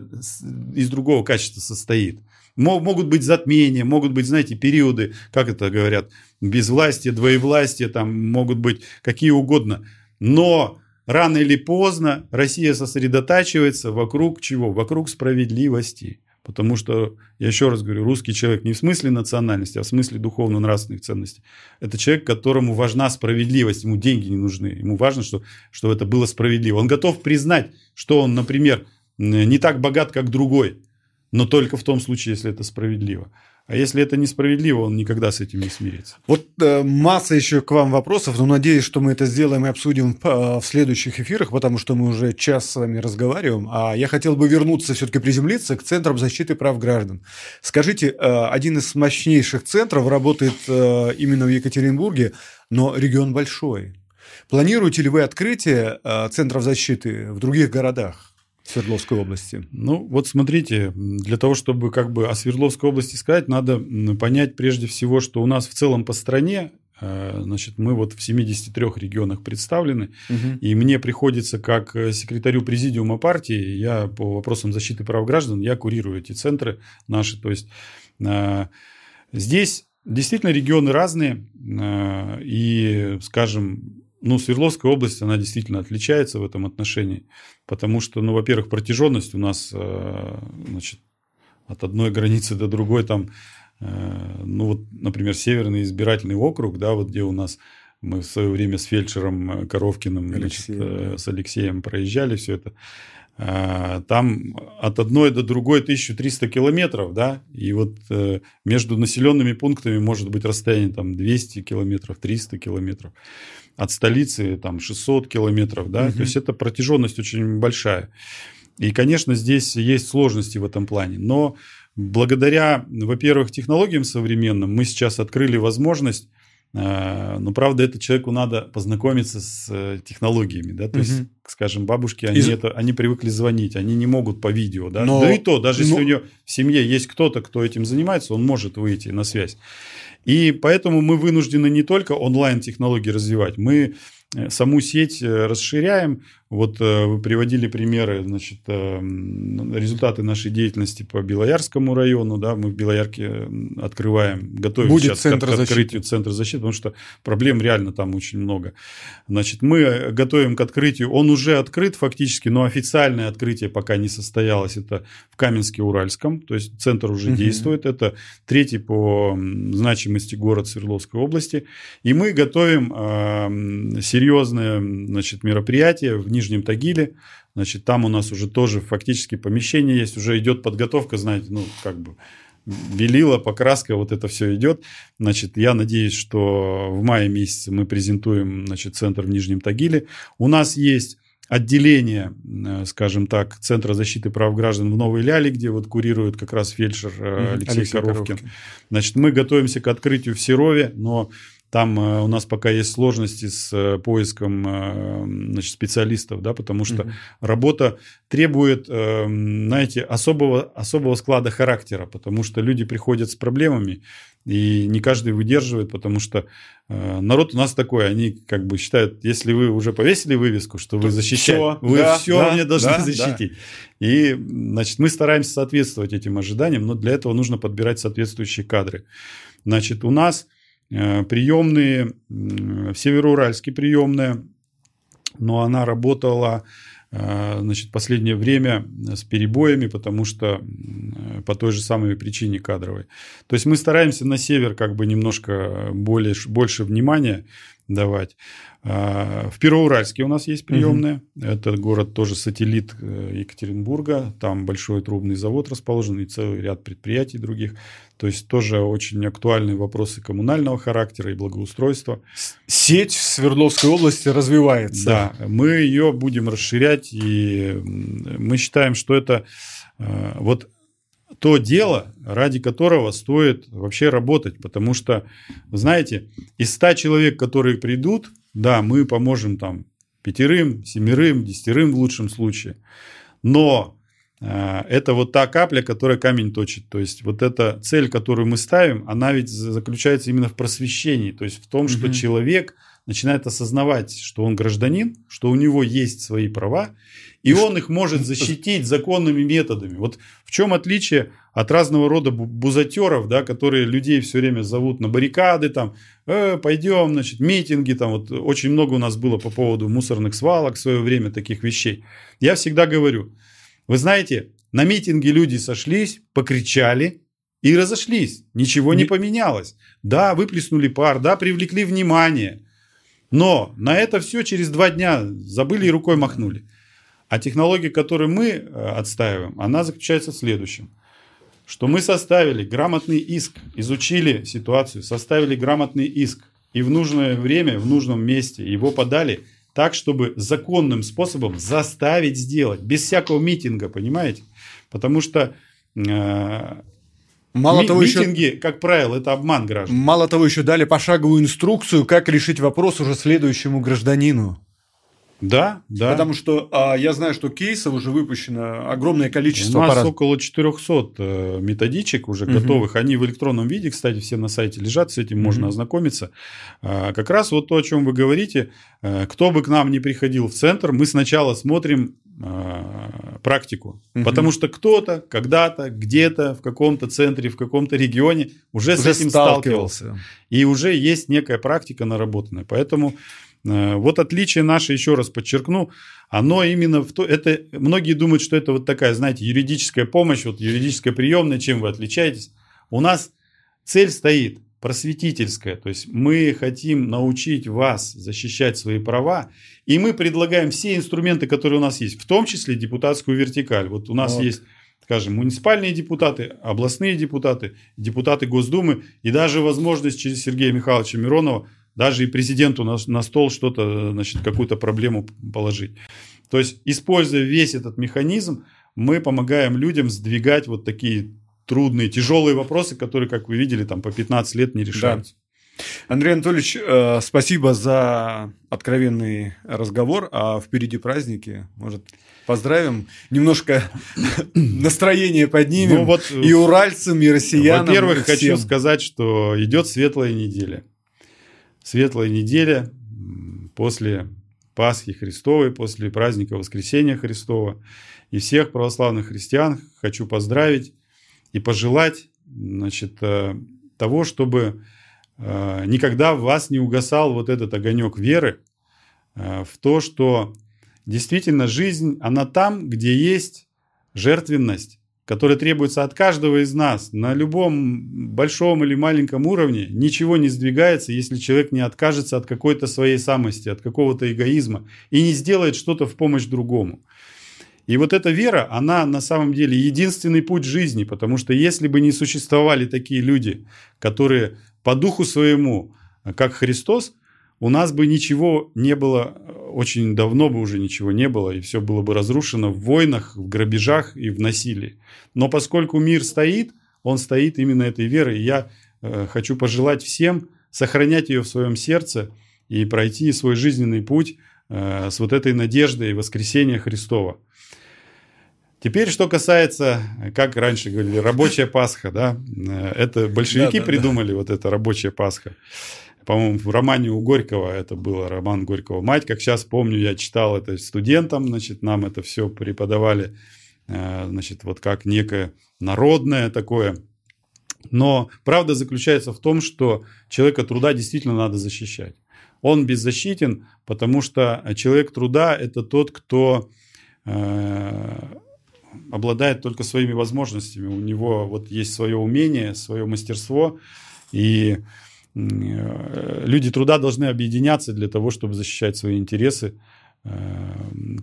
из другого качества состоит. Могут быть затмения, могут быть, знаете, периоды, как это говорят, безвластие, двоевластие, там могут быть какие угодно. Но рано или поздно Россия сосредотачивается вокруг чего? Вокруг справедливости. Потому что, я еще раз говорю, русский человек не в смысле национальности, а в смысле духовно-нравственных ценностей. Это человек, которому важна справедливость, ему деньги не нужны. Ему важно, что, что это было справедливо. Он готов признать, что он, например, не так богат, как другой, но только в том случае, если это справедливо. А если это несправедливо, он никогда с этим не смирится. Вот э, масса еще к вам вопросов, но надеюсь, что мы это сделаем и обсудим э, в следующих эфирах, потому что мы уже час с вами разговариваем. А я хотел бы вернуться, все-таки приземлиться к Центрам защиты прав граждан. Скажите, э, один из мощнейших центров работает э, именно в Екатеринбурге, но регион большой. Планируете ли вы открытие э, центров защиты в других городах? Свердловской области? Ну, вот смотрите, для того, чтобы как бы о Свердловской области сказать, надо понять прежде всего, что у нас в целом по стране э, Значит, мы вот в 73 регионах представлены, угу. и мне приходится как э, секретарю президиума партии, я по вопросам защиты прав граждан, я курирую эти центры наши. То есть э, здесь действительно регионы разные, и, скажем, ну, Свердловская область, она действительно отличается в этом отношении, потому что, ну, во-первых, протяженность у нас, э, значит, от одной границы до другой там, э, ну, вот, например, Северный избирательный округ, да, вот где у нас мы в свое время с фельдшером Коровкиным, Алексеем. Значит, э, с Алексеем проезжали все это. Там от одной до другой 1300 километров, да, и вот между населенными пунктами может быть расстояние там 200 километров, 300 километров от столицы там 600 километров, да, угу. то есть это протяженность очень большая. И, конечно, здесь есть сложности в этом плане, но благодаря, во-первых, технологиям современным мы сейчас открыли возможность э, но правда, это человеку надо познакомиться с э, технологиями, да, то угу. есть, скажем, бабушки, они, Из... это, они привыкли звонить, они не могут по видео, да, но... да и то, даже но... если у нее в семье есть кто-то, кто этим занимается, он может выйти на связь. И поэтому мы вынуждены не только онлайн-технологии развивать, мы э, саму сеть э, расширяем, вот э, вы приводили примеры, значит, э, результаты нашей деятельности по Белоярскому району, да, мы в Белоярке открываем, готовим Будет сейчас центр к, к открытию центра защиты, потому что проблем реально там очень много. Значит, мы готовим к открытию, он уже открыт фактически, но официальное открытие пока не состоялось, это в Каменске-Уральском, то есть центр уже угу. действует, это третий по значимости город Свердловской области, и мы готовим э, серьезное, значит, мероприятие в Нижнем Нижнем Тагиле. Значит, там у нас уже тоже фактически помещение есть, уже идет подготовка, знаете, ну, как бы белила, покраска, вот это все идет. Значит, я надеюсь, что в мае месяце мы презентуем, значит, центр в Нижнем Тагиле. У нас есть отделение, э, скажем так, Центра защиты прав граждан в Новой Ляле, где вот курирует как раз фельдшер э, Алексей, Алексей Коровкин. Коровкин. Значит, мы готовимся к открытию в Серове, но там э, у нас пока есть сложности с э, поиском э, значит, специалистов, да, потому что mm работа требует, знаете, особого, особого склада характера, потому что люди приходят с проблемами, и не каждый выдерживает, потому что народ у нас такой, они как бы считают, если вы уже повесили вывеску, что вы защищаете, все, вы да, все да, мне должны да, защитить. Да. И, значит, мы стараемся соответствовать этим ожиданиям, но для этого нужно подбирать соответствующие кадры. Значит, у нас приемные, в Североуральске приемная, но она работала э, значит, последнее время с перебоями, потому что по той же самой причине кадровой. То есть мы стараемся на север как бы немножко более, больше внимания давать. А, в Первоуральске у нас есть приемная. Угу. Это город тоже сателлит э, Екатеринбурга. Там большой трубный завод расположен и целый ряд предприятий других. То есть тоже очень актуальные вопросы коммунального характера и благоустройства. Сеть в Свердловской области развивается. Да, мы ее будем расширять. И мы считаем, что это э, вот то дело, ради которого стоит вообще работать. Потому что, знаете, из 100 человек, которые придут, да, мы поможем там пятерым, семерым, десятерым в лучшем случае. Но э, это вот та капля, которая камень точит. То есть вот эта цель, которую мы ставим, она ведь заключается именно в просвещении. То есть в том, что угу. человек начинает осознавать, что он гражданин, что у него есть свои права, и он их может защитить законными методами. Вот в чем отличие от разного рода бузатеров, да, которые людей все время зовут на баррикады, там, э, пойдем, значит, митинги, там, вот очень много у нас было по поводу мусорных свалок в свое время таких вещей. Я всегда говорю, вы знаете, на митинге люди сошлись, покричали и разошлись, ничего не поменялось. Да, выплеснули пар, да, привлекли внимание, но на это все через два дня забыли и рукой махнули. А технология, которую мы э, отстаиваем, она заключается в следующем. что мы составили грамотный иск, изучили ситуацию, составили грамотный иск, и в нужное время, в нужном месте его подали так, чтобы законным способом заставить сделать, без всякого митинга, понимаете? Потому что э, Мало ми- того, еще митинги, как правило, это обман граждан. Мало того, еще дали пошаговую инструкцию, как решить вопрос уже следующему гражданину. Да, да. Потому что а, я знаю, что кейсов уже выпущено огромное У количество. нас по раз- около 400 э, методичек уже Мгм. готовых. Они в электронном виде, кстати, все на сайте лежат, с этим можно Мгм. ознакомиться. А, Как раз вот то, о чем вы говорите, э, кто бы к нам не приходил в центр, мы сначала смотрим э, практику. Мгм. Потому что кто-то, когда-то, где-то, в каком-то центре, в каком-то регионе уже, с уже этим сталкивался. сталкивался. И уже есть некая практика наработанная. Поэтому вот отличие наше, еще раз подчеркну, оно именно в то, это, многие думают, что это вот такая, знаете, юридическая помощь, вот юридическая приемная, чем вы отличаетесь. У нас цель стоит просветительская, то есть мы хотим научить вас защищать свои права, и мы предлагаем все инструменты, которые у нас есть, в том числе депутатскую вертикаль. Вот у нас Вот. есть скажем, муниципальные депутаты, областные депутаты, депутаты Госдумы и даже возможность через Сергея Михайловича Миронова даже и президенту на, на стол что-то, значит, какую-то проблему положить. То есть, используя весь этот механизм, мы помогаем людям сдвигать вот такие трудные, тяжелые вопросы, которые, как вы видели, там по 15 лет не решаются. Андрей Анатольевич, э, спасибо за откровенный разговор. А впереди праздники. Может, поздравим? Немножко (coughs) настроение поднимем. Ну, вот, и уральцам, и россиянам. Во-первых, хочу сказать, что идет светлая неделя. Светлая неделя после Пасхи Христовой, после праздника Воскресения Христова. И всех православных христиан хочу поздравить и пожелать значит, э, того, чтобы э, никогда в вас не угасал вот этот огонек веры э, в то, что действительно жизнь, она там, где есть жертвенность, которая требуется от каждого из нас на любом большом или маленьком уровне, ничего не сдвигается, если человек не откажется от какой-то своей самости, от какого-то эгоизма и не сделает что-то в помощь другому. И вот эта вера, она на самом деле единственный путь жизни, потому что если бы не существовали такие люди, которые по духу своему, как Христос, у нас бы ничего не было, очень давно бы уже ничего не было, и все было бы разрушено в войнах, в грабежах и в насилии. Но поскольку мир стоит, он стоит именно этой верой. И я э, хочу пожелать всем сохранять ее в своем сердце и пройти свой жизненный путь э, с вот этой надеждой воскресения Христова. Теперь, что касается, как раньше говорили, рабочая Пасха, да, э, это большевики Да, да, придумали вот это рабочая Пасха. По-моему, в романе у Горького это было роман Горького «Мать». Как сейчас помню, я читал это студентам, значит, нам это все преподавали, э, значит, вот как некое народное такое. Но правда заключается в том, что человека труда действительно надо защищать. Он беззащитен, потому что человек труда – это тот, кто э, обладает только своими возможностями. У него вот есть свое умение, свое мастерство, и люди труда должны объединяться для того, чтобы защищать свои интересы. Э,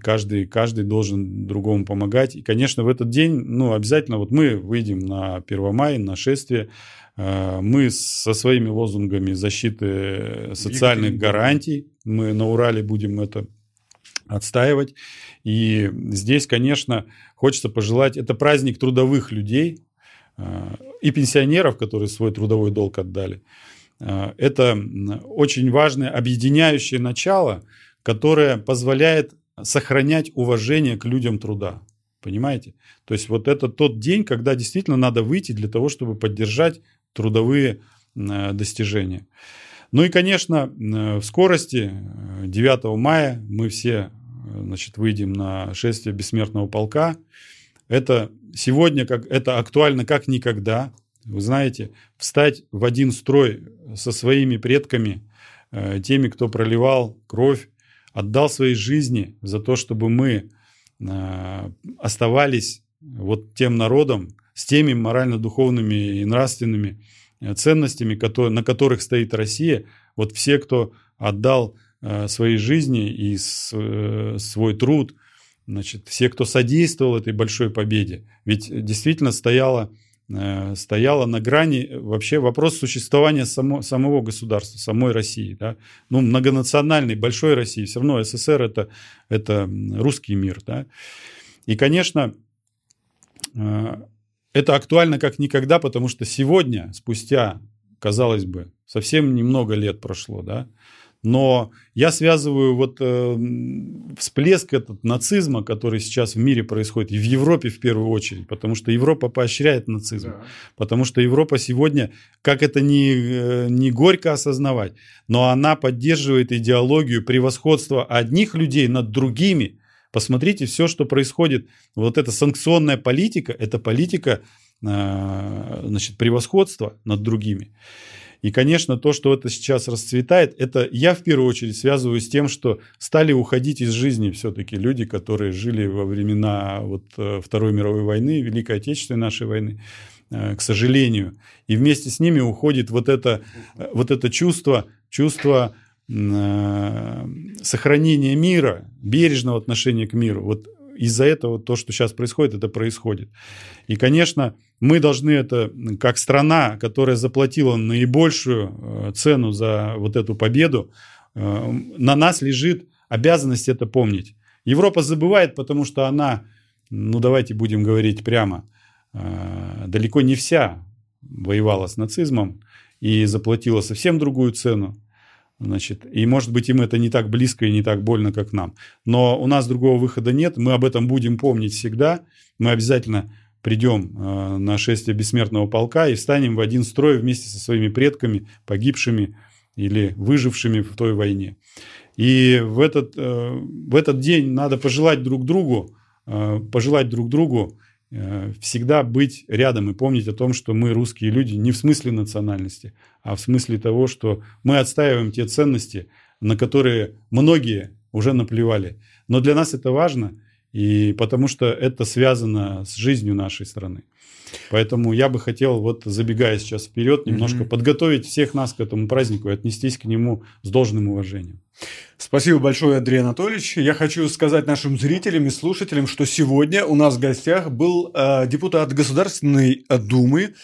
Каждый, каждый должен другому помогать. И, конечно, в этот день, ну, обязательно, вот мы выйдем на 1 мая, на шествие, Э, мы со своими лозунгами защиты социальных гарантий, мы на Урале будем это отстаивать. И здесь, конечно, хочется пожелать, это праздник трудовых людей э, и пенсионеров, которые свой трудовой долг отдали. Э, Это очень важное объединяющее начало, которое позволяет сохранять уважение к людям труда. Понимаете? То есть вот это тот день, когда действительно надо выйти для того, чтобы поддержать трудовые э, достижения. Ну и, конечно, э, в скорости э, 9 мая мы все значит, выйдем на шествие бессмертного полка. Это сегодня как, это актуально как никогда. Вы знаете, встать в один строй со своими предками, э, теми, кто проливал кровь, отдал свои жизни за то, чтобы мы э, оставались вот тем народом, с теми морально-духовными и нравственными э, ценностями, на которых стоит Россия. Вот все, кто отдал свои жизни и свой труд, значит, все, кто содействовал этой большой победе. Ведь действительно стояла стояла на грани вообще вопрос существования само, самого государства, самой России. Да? Ну, многонациональной, большой России. Все равно СССР это, это русский мир. Да? И, конечно, э, это актуально как никогда, потому что сегодня, спустя, казалось бы, совсем немного лет прошло, да, но я связываю вот э, всплеск этот нацизма, который сейчас в мире происходит, и в Европе в первую очередь, потому что Европа поощряет нацизм. Да. Потому что Европа сегодня, как это не, э, не горько осознавать, но она поддерживает идеологию превосходства одних людей над другими. Посмотрите, все, что происходит, вот эта санкционная политика, это политика э, значит, превосходства над другими. И, конечно, то, что это сейчас расцветает, это я в первую очередь связываю с тем, что стали уходить из жизни все-таки люди, которые жили во времена вот э, Второй мировой войны, Великой Отечественной нашей войны, э, к сожалению. И вместе с ними уходит вот это, э, вот это чувство, чувство сохранения мира, бережного отношения к миру. Вот из-за этого то, что сейчас происходит, это происходит. И, конечно, мы должны это, как страна, которая заплатила наибольшую э, цену за вот эту победу, э, на нас лежит обязанность это помнить. Европа забывает, потому что она, ну давайте будем говорить прямо, э, далеко не вся воевала с нацизмом и заплатила совсем другую цену. Значит, и может быть им это не так близко и не так больно, как нам. Но у нас другого выхода нет, мы об этом будем помнить всегда. Мы обязательно придем э, на шествие бессмертного полка и встанем в один строй вместе со своими предками, погибшими или выжившими в той войне. И в этот, э, в этот день надо пожелать друг другу, э, пожелать друг другу всегда быть рядом и помнить о том, что мы русские люди не в смысле национальности, а в смысле того, что мы отстаиваем те ценности, на которые многие уже наплевали. Но для нас это важно – и потому что это связано с жизнью нашей страны. Поэтому я бы хотел, вот забегая сейчас вперед, немножко mm-hmm. подготовить всех нас к этому празднику и отнестись к нему с должным уважением. Спасибо большое, Андрей Анатольевич. Я хочу сказать нашим зрителям и слушателям, что сегодня у нас в гостях был э, депутат Государственной Думы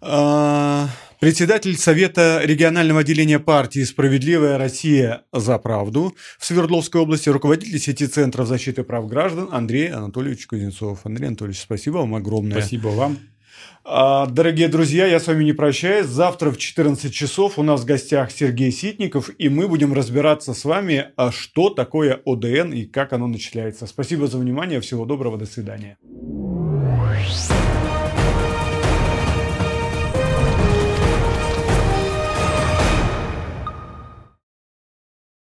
э, Председатель Совета регионального отделения партии «Справедливая Россия за правду» в Свердловской области, руководитель сети Центров защиты прав граждан Андрей Анатольевич Кузнецов. Андрей Анатольевич, спасибо вам огромное. Спасибо вам. А, дорогие друзья, я с вами не прощаюсь. Завтра в 14 часов у нас в гостях Сергей Ситников, и мы будем разбираться с вами, а что такое ОДН и как оно начисляется. Спасибо за внимание, всего доброго, до свидания.